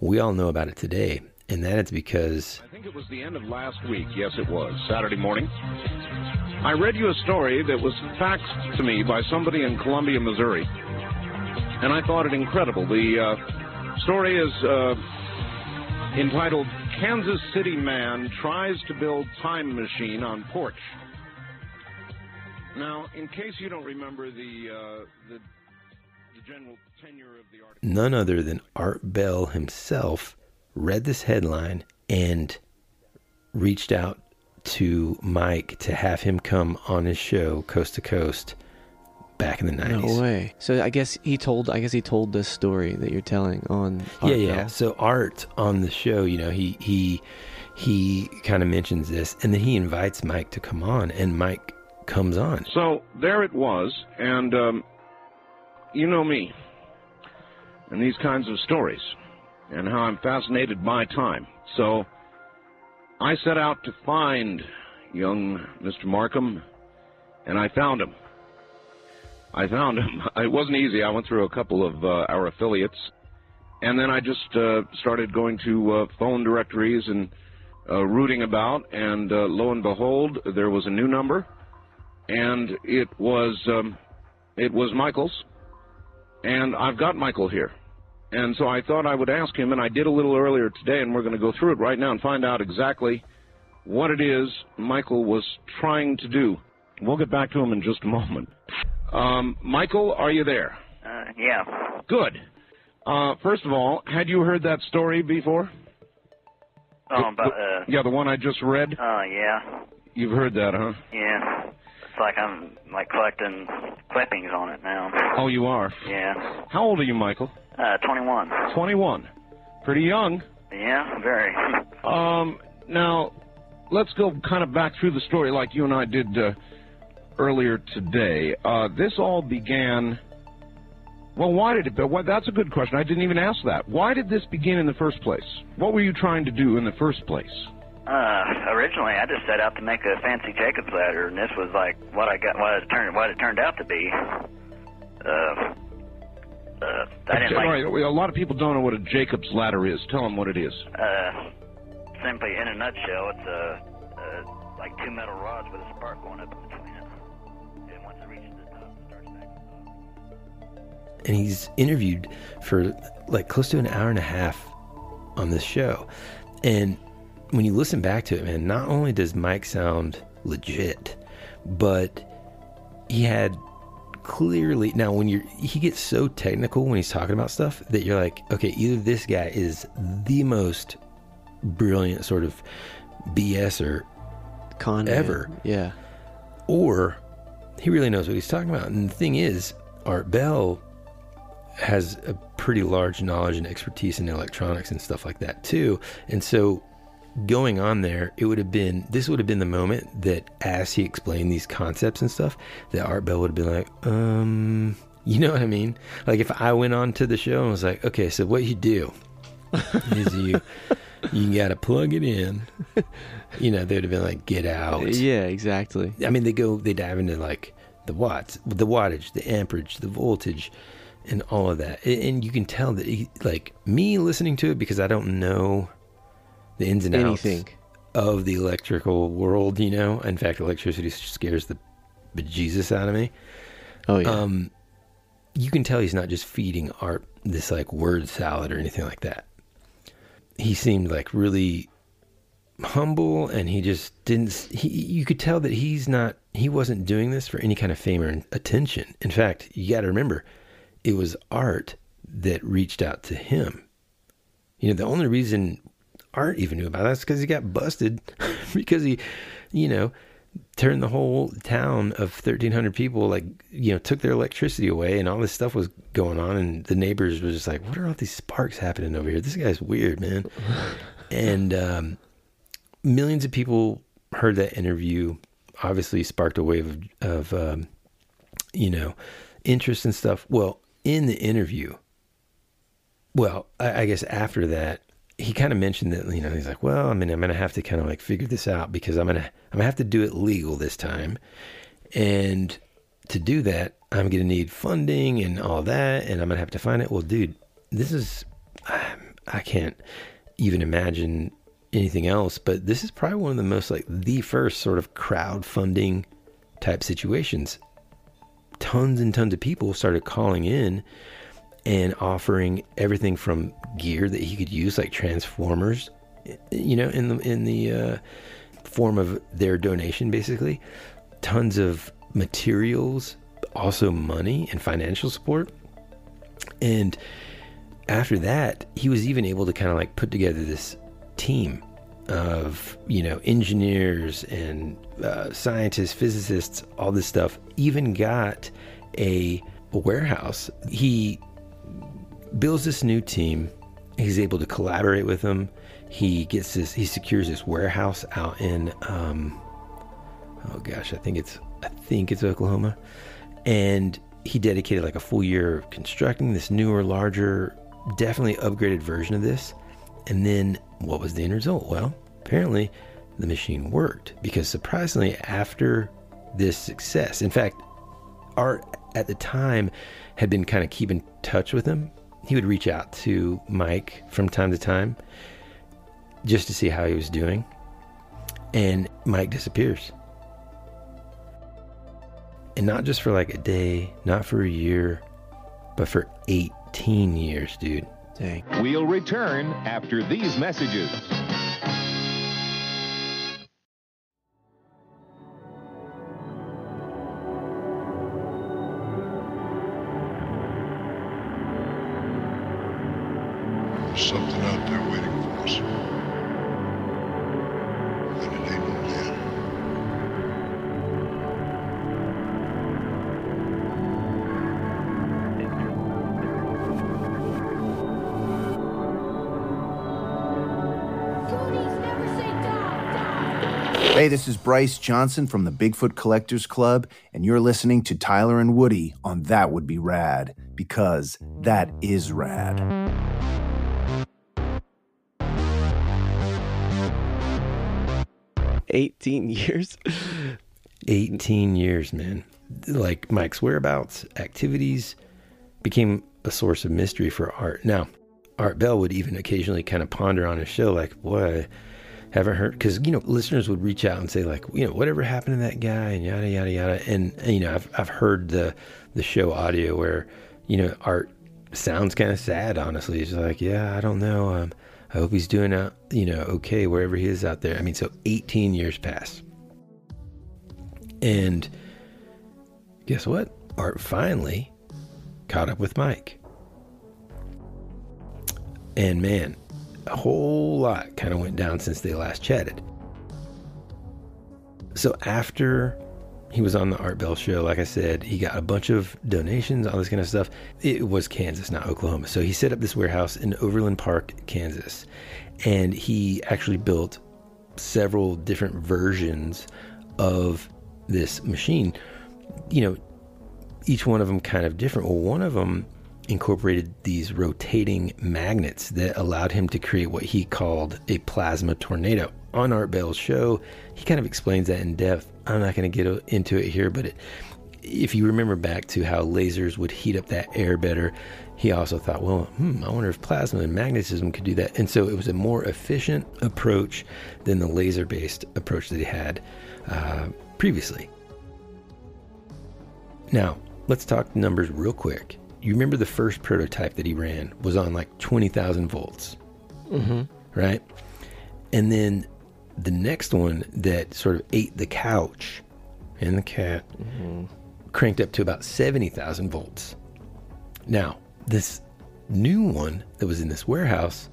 we all know about it today. And that is because I think it was the end of last week. Yes, it was. Saturday morning. I read you a story that was faxed to me by somebody in Columbia, Missouri. And I thought it incredible. The uh, story is uh, entitled Kansas City Man Tries to Build Time Machine on Porch. None other than Art Bell himself read this headline and reached out to Mike to have him come on his show Coast to Coast back in the 90s. No way. So I guess he told. I guess he told this story that you're telling on. yeah, yeah. Bell. So Art on the show, you know, he he he kind of mentions this and then he invites Mike to come on and Mike comes on. So there it was, and um, you know me and these kinds of stories and how I'm fascinated by time. So I set out to find young Mr. Marcum, and I found him. I found him. It wasn't easy. I went through a couple of uh, our affiliates, and then I just uh, started going to uh, phone directories and uh, rooting about, and uh, lo and behold, there was a new number and it was um, it was Michael's, and I've got Michael here, and so I thought I would ask him, and I did a little earlier today, and we're going to go through it right now and find out exactly what it is Michael was trying to do. We'll get back to him in just a moment. Um, Michael, are you there? Uh, yeah. Good. Uh, first of all, had you heard that story before? Oh, The- about, uh, yeah, the one I just read. oh, yeah. You've heard that, huh? Yeah. Like I'm, like, collecting clippings on it now. Oh, you are. Yeah. How old are you, Michael? Uh, 21. 21. Pretty young. Yeah, very. Um, now, let's go kind of back through the story like you and I did uh, earlier today. Uh, this all began. Well, why did it? be- Well, that's a good question. I didn't even ask that. Why did this begin in the first place? What were you trying to do in the first place? Uh, originally I just set out to make a fancy Jacob's ladder, and this was like what I got, what it turned, what it turned out to be. Uh, uh, I didn't All like, right, a lot of people don't know what a Jacob's ladder is. Tell them what it is. uh, simply in a nutshell, it's a, uh, like two metal rods with a spark going up in between it. And once it reaches the top, it starts back. and he's interviewed for like close to an hour and a half on this show. And when you listen back to it, man, not only does Mike sound legit, but he had clearly now when you're he gets so technical when he's talking about stuff that you're like, okay, either this guy is the most brilliant sort of BS or Con ever. Yeah. or he really knows what he's talking about. And the thing is, Art Bell has a pretty large knowledge and expertise in electronics and stuff like that too. And so going on there, it would have been this would have been the moment that as he explained these concepts and stuff, that Art Bell would have been like, um you know what I mean? Like if I went on to the show and was like, okay, so what you do is you you gotta plug it in. You know, they would have been like, get out. Yeah, exactly. I mean, they go, they dive into like the watts, the wattage, the amperage, the voltage, and all of that. And you can tell that, he, like me listening to it, because I don't know the ins and outs Anything. of the electrical world. You know, in fact, electricity scares the bejesus out of me. Oh yeah. Um, you can tell he's not just feeding Art this like word salad or anything like that. He seemed like really humble and he just didn't he you could tell that he's not he wasn't doing this for any kind of fame or attention. In fact, you got to remember it was Art that reached out to him. You know, the only reason Art even knew about that is because he got busted because he, you know, turned the whole town of 1,300 people, like, you know, took their electricity away and all this stuff was going on. And the neighbors were just like, what are all these sparks happening over here? This guy's weird, man. and um, millions of people heard that interview, obviously sparked a wave of, of um, you know, interest and stuff. Well, in the interview, well, I, I guess after that, he kind of mentioned that you know he's like, well, I mean, I'm gonna have to kind of like figure this out because I'm gonna I'm gonna have to do it legal this time, and to do that, I'm gonna need funding and all that, and I'm gonna have to find it. Well, dude, this is I can't even imagine anything else, but this is probably one of the most like the first sort of crowdfunding type situations. Tons and tons of people started calling in and offering everything from gear that he could use, like transformers, you know, in the in the uh, form of their donation, basically. Tons of materials, also money and financial support. And after that, he was even able to kind of like put together this team of you know engineers and uh, scientists, physicists, all this stuff. Even got a, a warehouse. He builds this new team. He's able to collaborate with them. He gets this. He secures this warehouse out in. Um, oh gosh, I think it's. I think it's Oklahoma, and he dedicated like a full year of constructing this newer, larger, definitely upgraded version of this. And then what was the end result? Well, apparently the machine worked because surprisingly, after this success, in fact, Art at the time had been kind of keeping touch with him. He would reach out to Mike from time to time just to see how he was doing. And Mike disappears. And not just for like a day, not for a year, but for 18 years, dude. Dang. We'll return after these messages. There's something out there waiting for us. And it ain't no dead. Hey, this is Bryce Johnson from the Bigfoot Collectors Club, and you're listening to Tyler and Woody on That Would Be Rad, because that is rad. Eighteen years. 18 years, man. Like Mike's whereabouts, activities became a source of mystery for Art. Now, Art Bell would even occasionally kind of ponder on his show, like, boy, I haven't heard, because, you know, listeners would reach out and say, like, you know, whatever happened to that guy and yada, yada, yada. And, and, you know, I've, I've heard the, the show audio where, you know, Art sounds kind of sad, honestly. He's like, yeah, I don't know. Um, I hope he's doing, out, you know, okay, wherever he is out there. I mean, so 18 years pass. And guess what? Art finally caught up with Mike. And man, a whole lot kind of went down since they last chatted. So after he was on the Art Bell show, like I said, he got a bunch of donations, all this kind of stuff. It was Kansas, not Oklahoma. So he set up this warehouse in Overland Park, Kansas. And he actually built several different versions of this machine. You know, each one of them kind of different. Well, one of them incorporated these rotating magnets that allowed him to create what he called a plasma tornado. On Art Bell's show, he kind of explains that in depth. I'm not going to get into it here, but it, if you remember back to how lasers would heat up that air better, he also thought, well, hmm, I wonder if plasma and magnetism could do that. And so it was a more efficient approach than the laser based approach that he had uh, previously. Now, let's talk numbers real quick. You remember the first prototype that he ran was on like 20,000 volts, Mm-hmm. right? And then the next one that sort of ate the couch and the cat mm-hmm. cranked up to about 70,000 volts. Now, this new one that was in this warehouse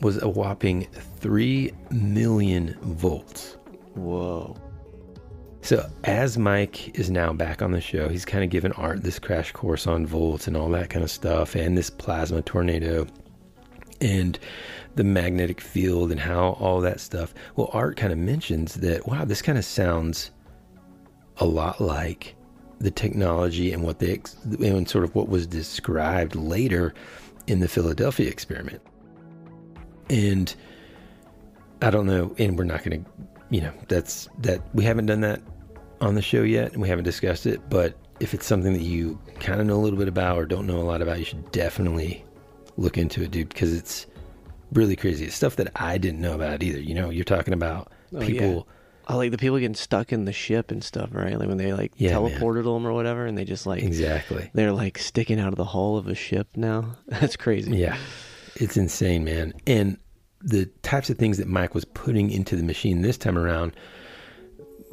was a whopping 3 million volts. Whoa. So, as Mike is now back on the show, he's kind of given Art this crash course on volts and all that kind of stuff, and this plasma tornado, and the magnetic field, and how all that stuff. Well, Art kind of mentions that, wow, this kind of sounds a lot like the technology and what they, and sort of what was described later in the Philadelphia experiment. And I don't know, and we're not going to, you know, that's that we haven't done that on the show yet and we haven't discussed it, but if it's something that you kind of know a little bit about or don't know a lot about, you should definitely look into it, dude, because it's really crazy. It's stuff that I didn't know about either. You know, you're talking about Oh, people. yeah. Oh, like the people getting stuck in the ship and stuff, right? Like when they like Yeah, man. teleported them or whatever, and they just like Exactly. they're like sticking out of the hull of a ship now. That's crazy. Yeah, it's insane, man. And the types of things that Mike was putting into the machine this time around,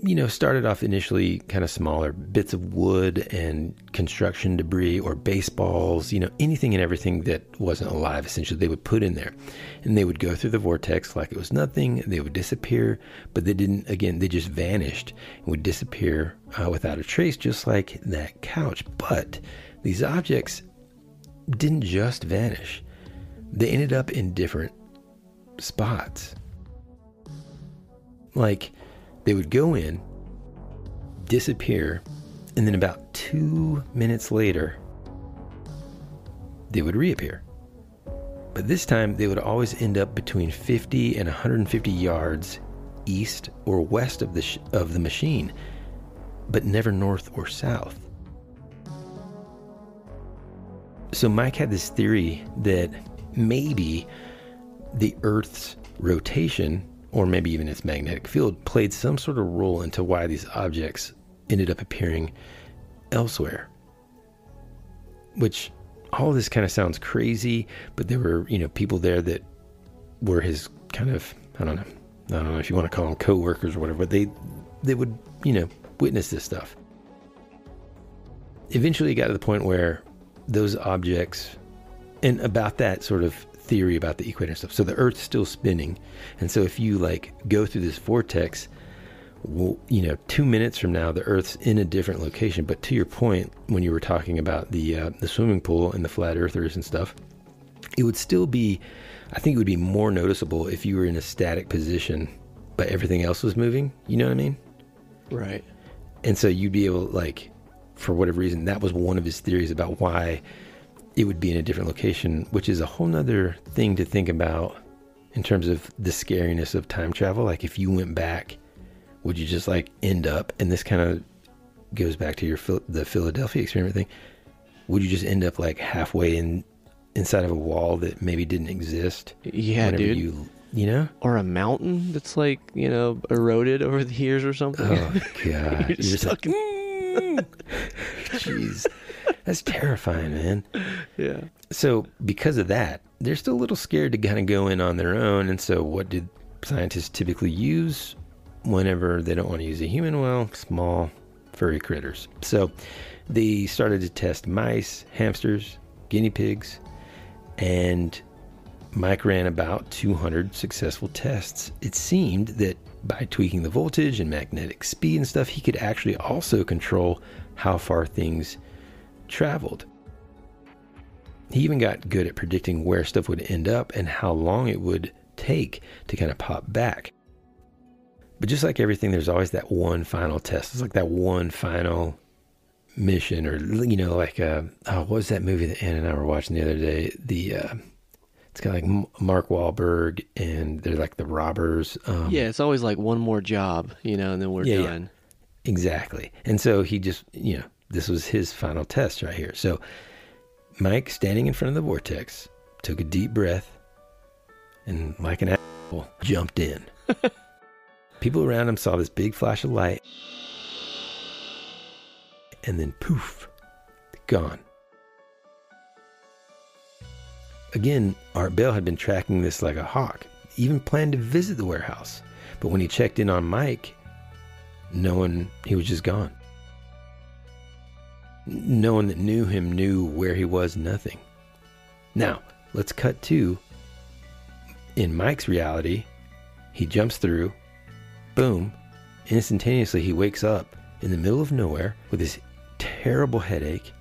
you know, started off initially kind of smaller bits of wood and construction debris or baseballs, you know, anything and everything that wasn't alive, essentially, they would put in there. And they would go through the vortex like it was nothing. They would disappear, but they didn't, again, they just vanished and would disappear uh, without a trace, just like that couch. But these objects didn't just vanish, they ended up in different spots. Like they would go in, disappear, and then about two minutes later, they would reappear. But this time, they would always end up between 50 and 150 yards east or west of the, sh- of the machine, but never north or south. So Mike had this theory that maybe the Earth's rotation, or maybe even its magnetic field, played some sort of role into why these objects ended up appearing elsewhere. Which all this kind of sounds crazy, but there were, you know, people there that were his kind of, I don't know, I don't know if you want to call them co-workers or whatever, but they they would, you know, witness this stuff. Eventually it got to the point where those objects and about that sort of theory about the equator and stuff. So the Earth's still spinning, and so if you like go through this vortex, well, you know, two minutes from now, the Earth's in a different location. But to your point, when you were talking about the uh, the swimming pool and the flat earthers and stuff, it would still be, I think it would be more noticeable if you were in a static position, but everything else was moving. You know what I mean? Right. And so you'd be able, like, for whatever reason, that was one of his theories about why it would be in a different location, which is a whole nother thing to think about in terms of the scariness of time travel. Like, if you went back would you just like end up and this kind of goes back to your the Philadelphia experiment thing would you just end up like halfway in inside of a wall that maybe didn't exist yeah dude. you you know? Or a mountain that's like you know eroded over the years or something. Oh god. You're, you're just like, stuck in- mm. jeez that's terrifying man yeah so because of that they're still a little scared to kind of go in on their own and so what did scientists typically use whenever they don't want to use a human, well, small furry critters. So they started to test mice, hamsters, guinea pigs, and Mike ran about 200 successful tests. It seemed that by tweaking the voltage and magnetic speed and stuff, he could actually also control how far things traveled. He even got good at predicting where stuff would end up and how long it would take to kind of pop back. But just like everything, there's always that one final test. It's like that one final mission, or you know, like uh, oh, what was that movie that Ann and I were watching the other day? The uh, it's got like Mark Wahlberg, and they're like the robbers. Um, yeah, it's always like one more job, you know, and then we're yeah, done. Yeah. Exactly. And so he just, you know, this was his final test right here. So Mike, standing in front of the vortex, took a deep breath, and like an asshole, jumped in. People around him saw this big flash of light, and then poof, gone. Again, Art Bell had been tracking this like a hawk, even planned to visit the warehouse. But when he checked in on Mike, no one, he was just gone. No one that knew him knew where he was, nothing. Now, let's cut to in Mike's reality, he jumps through, Boom. Instantaneously, he wakes up in the middle of nowhere with this terrible headache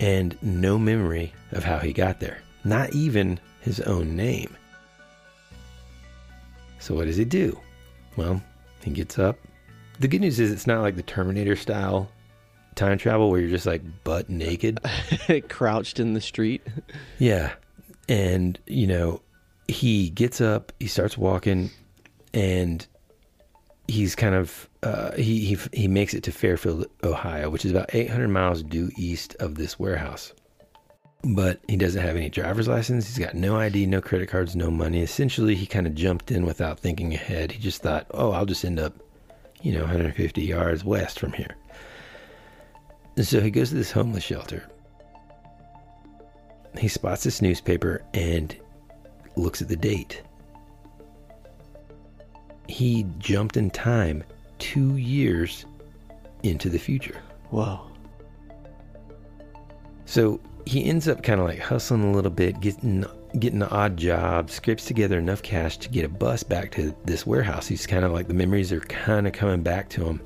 and no memory of how he got there. Not even his own name. So, what does he do? Well, he gets up. The good news is it's not like the Terminator style time travel where you're just like butt naked, crouched in the street. Yeah. And, you know, he gets up, he starts walking, and he's kind of uh, he, he he makes it to Fairfield, Ohio, which is about 800 miles due east of this warehouse. But he doesn't have any driver's license. He's got no ID, no credit cards, no money. Essentially, he kind of jumped in without thinking ahead. He just thought, "Oh, I'll just end up, you know, 150 yards west from here." And so he goes to this homeless shelter. He spots this newspaper and looks at the date he jumped in time two years into the future. Wow. So he ends up kind of like hustling a little bit, getting getting an odd job, scrapes together enough cash to get a bus back to this warehouse. He's kind of like the memories are kind of coming back to him.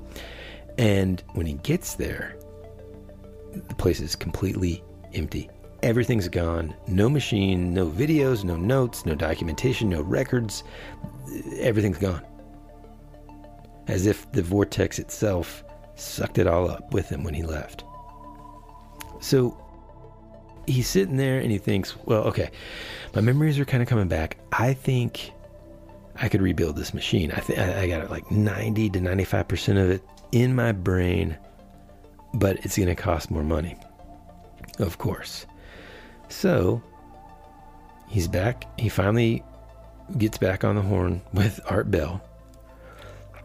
And when he gets there, the place is completely empty. Everything's gone. No machine, no videos, no notes, no documentation, no records. Everything's gone as if the vortex itself sucked it all up with him when he left. So he's sitting there and he thinks, well, okay, my memories are kind of coming back. I think I could rebuild this machine. I think I got like 90 to 95% of it in my brain, but it's going to cost more money. Of course. So he's back. He finally gets back on the horn with Art Bell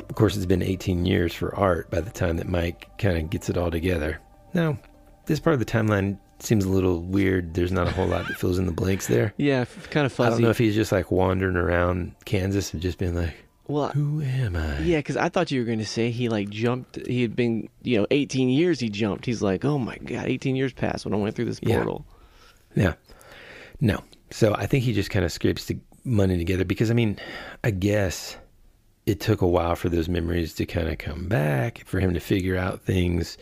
Of course, it's been 18 years for Art by the time that Mike kind of gets it all together. Now, this part of the timeline seems a little weird. There's not a whole lot that fills in the blanks there. Yeah, kind of fuzzy. I don't know if he's just like wandering around Kansas and just being like, well, who am I? Yeah, because I thought you were going to say he like jumped. He had been, you know, 18 years he jumped. He's like, oh my god, 18 years passed when I went through this Yeah. portal. Yeah. No. So I think he just kind of scrapes the money together because, I mean, I guess it took a while for those memories to kind of come back, for him to figure out things.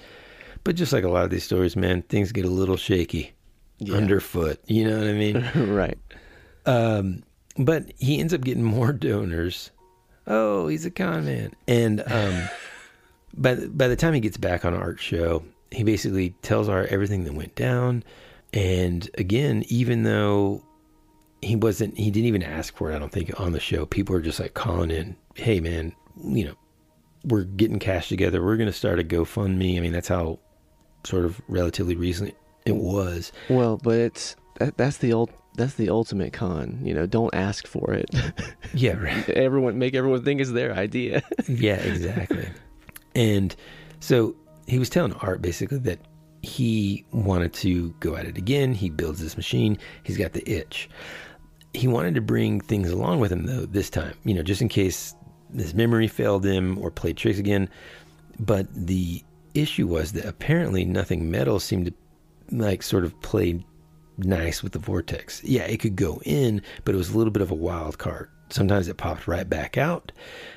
But just like a lot of these stories, man, things get a little shaky Yeah. underfoot. You know what I mean? right. Um, but he ends up getting more donors. Oh, he's a con man. And um, by the- by the time he gets back on Art Show, he basically tells Art everything that went down. And again, even though he wasn't, he didn't even ask for it. I don't think on the show. People are just like calling in, "Hey, man, you know, we're getting cash together. We're going to start a GoFundMe." I mean, that's how sort of relatively recent it was. Well, but it's that, that's the old that's the ultimate con. You know, don't ask for it. Yeah, right. everyone make everyone think it's their idea. yeah, exactly. And so he was telling Art basically that he wanted to go at it again. He builds this machine. He's got the itch. He wanted to bring things along with him though this time, you know, just in case his memory failed him or played tricks again. But the issue was that apparently nothing metal seemed to like sort of play nice with the vortex. Yeah, it could go in, but it was a little bit of a wild card. Sometimes it popped right back out,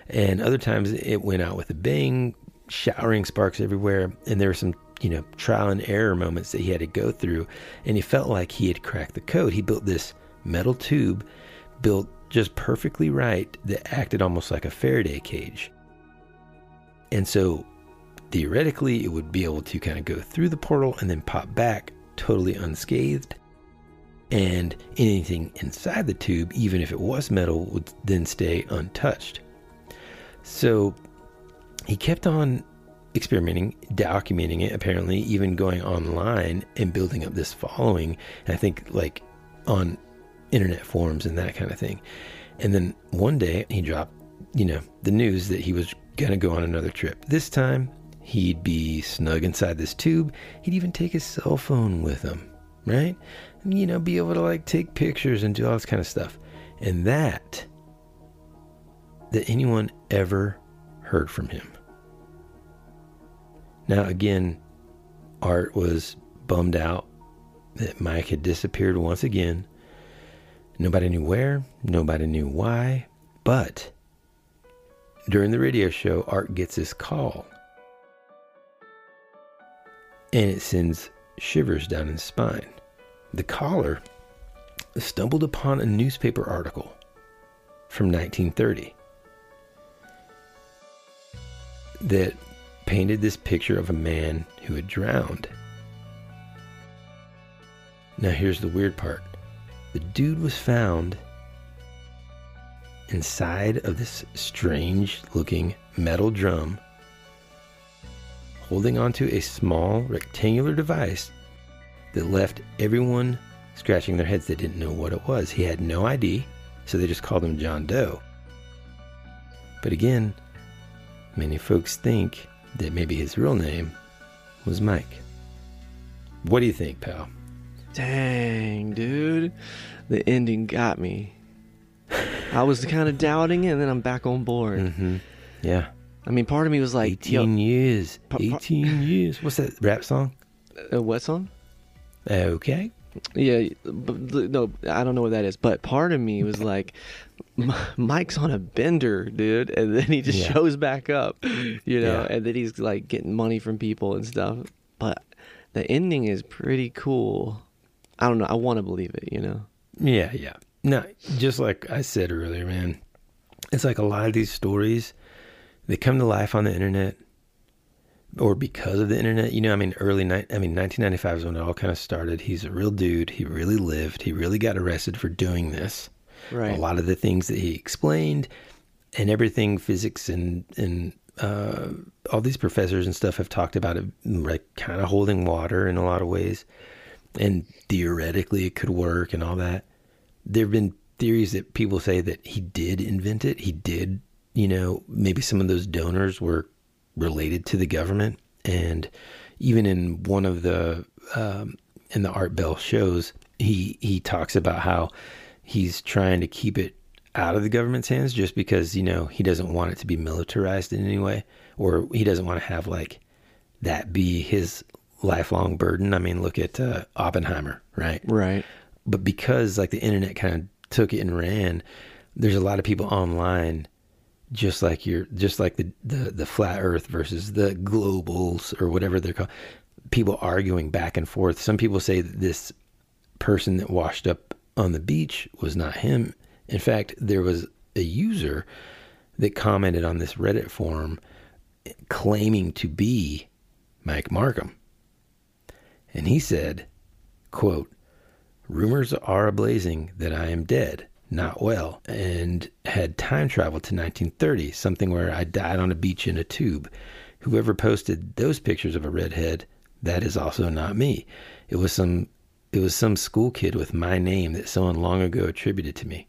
and other times it went out with a bang, showering sparks everywhere. And there were some, you know, trial and error moments that he had to go through, and he felt like he had cracked the code. He built this metal tube, built just perfectly right, that acted almost like a Faraday cage. And so theoretically, it would be able to kind of go through the portal and then pop back totally unscathed. And anything inside the tube, even if it was metal, would then stay untouched. So he kept on experimenting, documenting it, apparently, even going online and building up this following. And I think, like, on internet forums and that kind of thing. And then one day he dropped, you know, the news that he was going to go on another trip. This time he'd be snug inside this tube. He'd even take his cell phone with him, right? You know, be able to like take pictures and do all this kind of stuff. And that, that anyone ever heard from him. Now, again, Art was bummed out that Mike had disappeared once again. Nobody knew where, nobody knew why, but during the radio show, Art gets this call. And it sends shivers down his spine. The caller stumbled upon a newspaper article from 1930 that painted this picture of a man who had drowned. Now, here's the weird part the dude was found inside of this strange looking metal drum, holding onto a small rectangular device that left everyone scratching their heads. They didn't know what it was. He had no ID, so they just called him John Doe. But again, many folks think that maybe his real name was Mike. What do you think, pal? Dang, dude. The ending got me. I was kind of doubting it, and then I'm back on board. Mm-hmm. Yeah. I mean, part of me was like, 18 yo, years. 18 years. What's that rap song? uh, what song? Okay. Yeah, but, no, I don't know what that is. But part of me was like, Mike's on a bender, dude, and then he just Yeah. shows back up, you know, Yeah. and then he's like getting money from people and stuff. But the ending is pretty cool. I don't know. I want to believe it, you know. Yeah, yeah. No, just like I said earlier, man, it's like a lot of these stories, they come to life on the internet or because of the internet. You know, I mean, early night, I mean, 1995 is when it all kind of started. He's a real dude. He really lived. He really got arrested for doing this. Right. A lot of the things that he explained and everything physics and, and, uh, all these professors and stuff have talked about it, like kind of holding water in a lot of ways. And theoretically, it could work and all that there have been theories that people say that he did invent it. He did you know, maybe some of those donors were related to the government. And even in one of the um, in the Art Bell shows, he he talks about how he's trying to keep it out of the government's hands just because you know he doesn't want it to be militarized in any way or he doesn't want to have like that be his lifelong burden i mean look at uh, oppenheimer right Right. but because like the internet kind of took it and ran there's a lot of people online just like you're just like the, the the flat earth versus the globals or whatever they're called people arguing back and forth. Some people say that this person that washed up on the beach was not him. In fact there was a user that commented on this reddit forum claiming to be mike Marcum. And he said quote rumors are ablazing that i am dead not well and had time travel to 1930 something where i died on a beach in a tube. Whoever posted those pictures of a redhead that is also not me. It was some it was some school kid with my name that someone long ago attributed to me.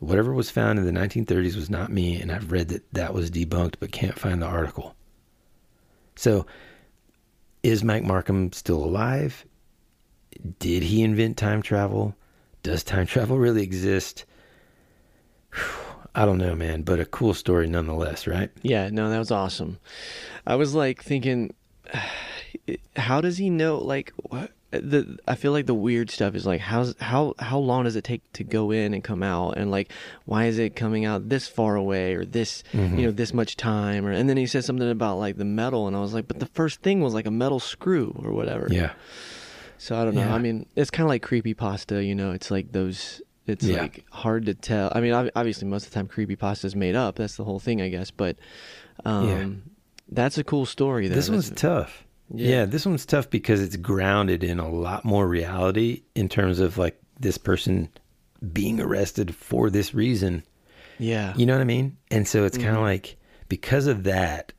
Whatever was found in the 1930s was not me and i've read that that was debunked but can't find the article. So is mike Marcum still alive? Did he invent time travel? Does time travel really exist I don't know, man, but a cool story nonetheless, right? Yeah, no, that was awesome. I was like thinking, how does he know? Like, what? The I feel like the weird stuff is like how's how how long does it take to go in and come out and like why is it coming out this far away or this Mhm. you know this much time or and then he said something about like the metal and I was like but the first thing was like a metal screw or whatever Yeah. so I don't know Yeah. I mean it's kind of like creepy pasta you know it's like those it's Yeah. like hard to tell I mean obviously most of the time creepy pasta is made up that's the whole thing I guess but um Yeah. that's a cool story though. This one's That's- tough. Yeah. Yeah. this one's tough because it's grounded in a lot more reality in terms of like this person being arrested for this reason. Yeah. You know what I mean? And so it's kind of like because of that,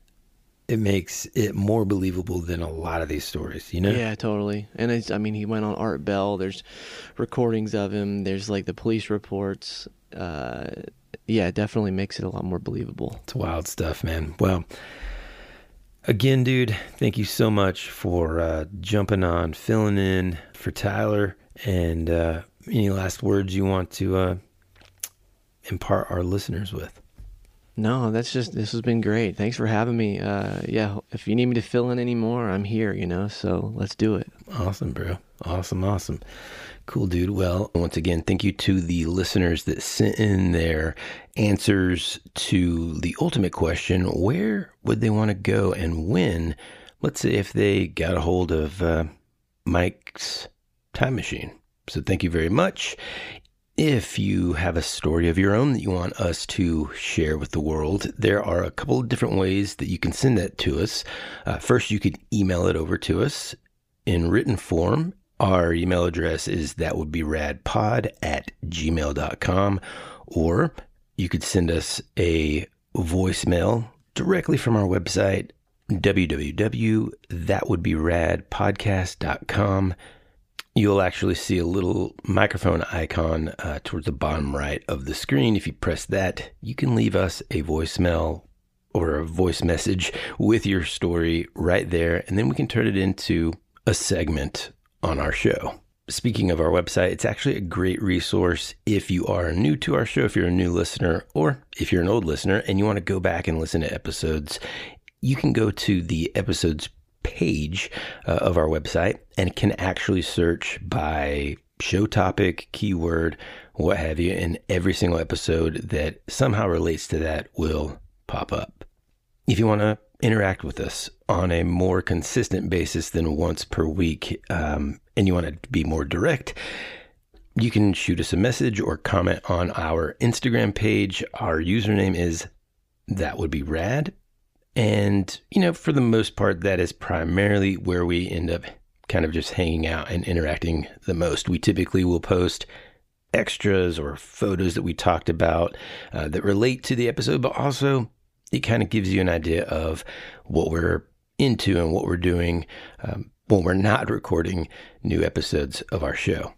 it makes it more believable than a lot of these stories, you know? Yeah, totally. And it's, I mean, he went on Art Bell. There's recordings of him. There's like the police reports. Uh, yeah, it definitely makes it a lot more believable. It's wild stuff, man. Well, again, dude, thank you so much for uh, jumping on, filling in for Tyler. And uh, any last words you want to uh, impart our listeners with? No, that's just this has been great. Thanks for having me. Uh, yeah, if you need me to fill in any more, I'm here. You know, so let's do it. Awesome, bro. Awesome, awesome. Cool, dude. Well, once again, thank you to the listeners that sent in their answers to the ultimate question where would they want to go and when? Let's say if they got a hold of uh, Mike's time machine. So thank you very much. If you have a story of your own that you want us to share with the world, there are a couple of different ways that you can send that to us. Uh, first, you could email it over to us in written form. Our email address is that would be radpod at gmail.com, or you could send us a voicemail directly from our website, www.thatwouldberadpodcast.com. You'll actually see a little microphone icon uh, towards the bottom right of the screen. If you press that, you can leave us a voicemail or a voice message with your story right there, and then we can turn it into a segment on our show. Speaking of our website, it's actually a great resource if you are new to our show, if you're a new listener, or if you're an old listener and you want to go back and listen to episodes. You can go to the episodes page uh, of our website and can actually search by show topic, keyword, what have you, and every single episode that somehow relates to that will pop up. If you want to interact with us on a more consistent basis than once per week, um, and you want to be more direct, you can shoot us a message or comment on our Instagram page. Our username is that would be rad. And, you know, for the most part, that is primarily where we end up kind of just hanging out and interacting the most. We typically will post extras or photos that we talked about uh, that relate to the episode, but also it kind of gives you an idea of what we're into and what we're doing um, when we're not recording new episodes of our show.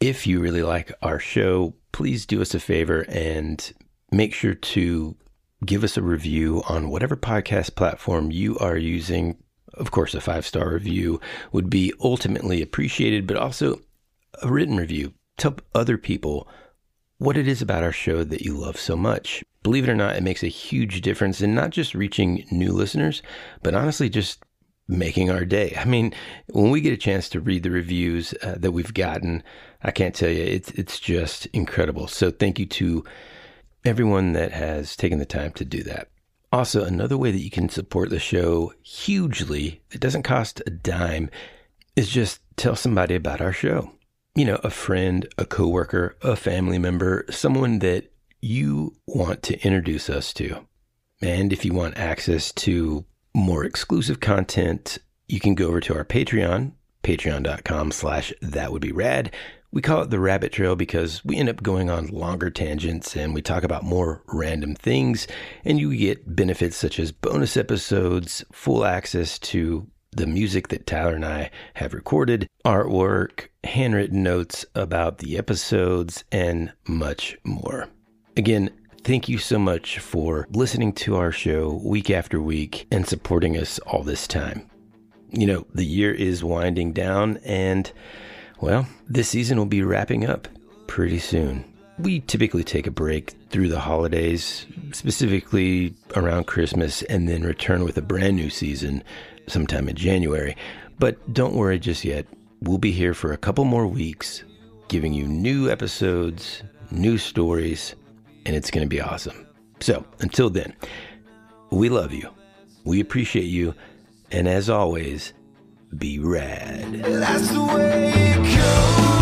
If you really like our show, please do us a favor and make sure to give us a review on whatever podcast platform you are using. Of course, a five star review would be ultimately appreciated, but also a written review. Tell other people what it is about our show that you love so much. Believe it or not, it makes a huge difference in not just reaching new listeners, but honestly, just making our day. I mean, when we get a chance to read the reviews uh, that we've gotten, I can't tell you, it's it's just incredible. So thank you to everyone that has taken the time to do that. Also, another way that you can support the show hugely, it doesn't cost a dime, is just tell somebody about our show. You know, a friend, a coworker, a family member, someone that you want to introduce us to. And if you want access to more exclusive content, you can go over to our Patreon, patreon.com slash that would be rad. We call it the rabbit trail because we end up going on longer tangents and we talk about more random things and you get benefits such as bonus episodes, full access to the music that Tyler and I have recorded, artwork, handwritten notes about the episodes, and much more. Again, thank you so much for listening to our show week after week and supporting us all this time. You know, the year is winding down, and well, this season will be wrapping up pretty soon. We typically take a break through the holidays, specifically around Christmas, and then return with a brand new season sometime in January. But don't worry just yet. We'll be here for a couple more weeks, giving you new episodes, new stories, and it's going to be awesome. So until then, we love you. We appreciate you. And as always, be rad. That's the way it goes.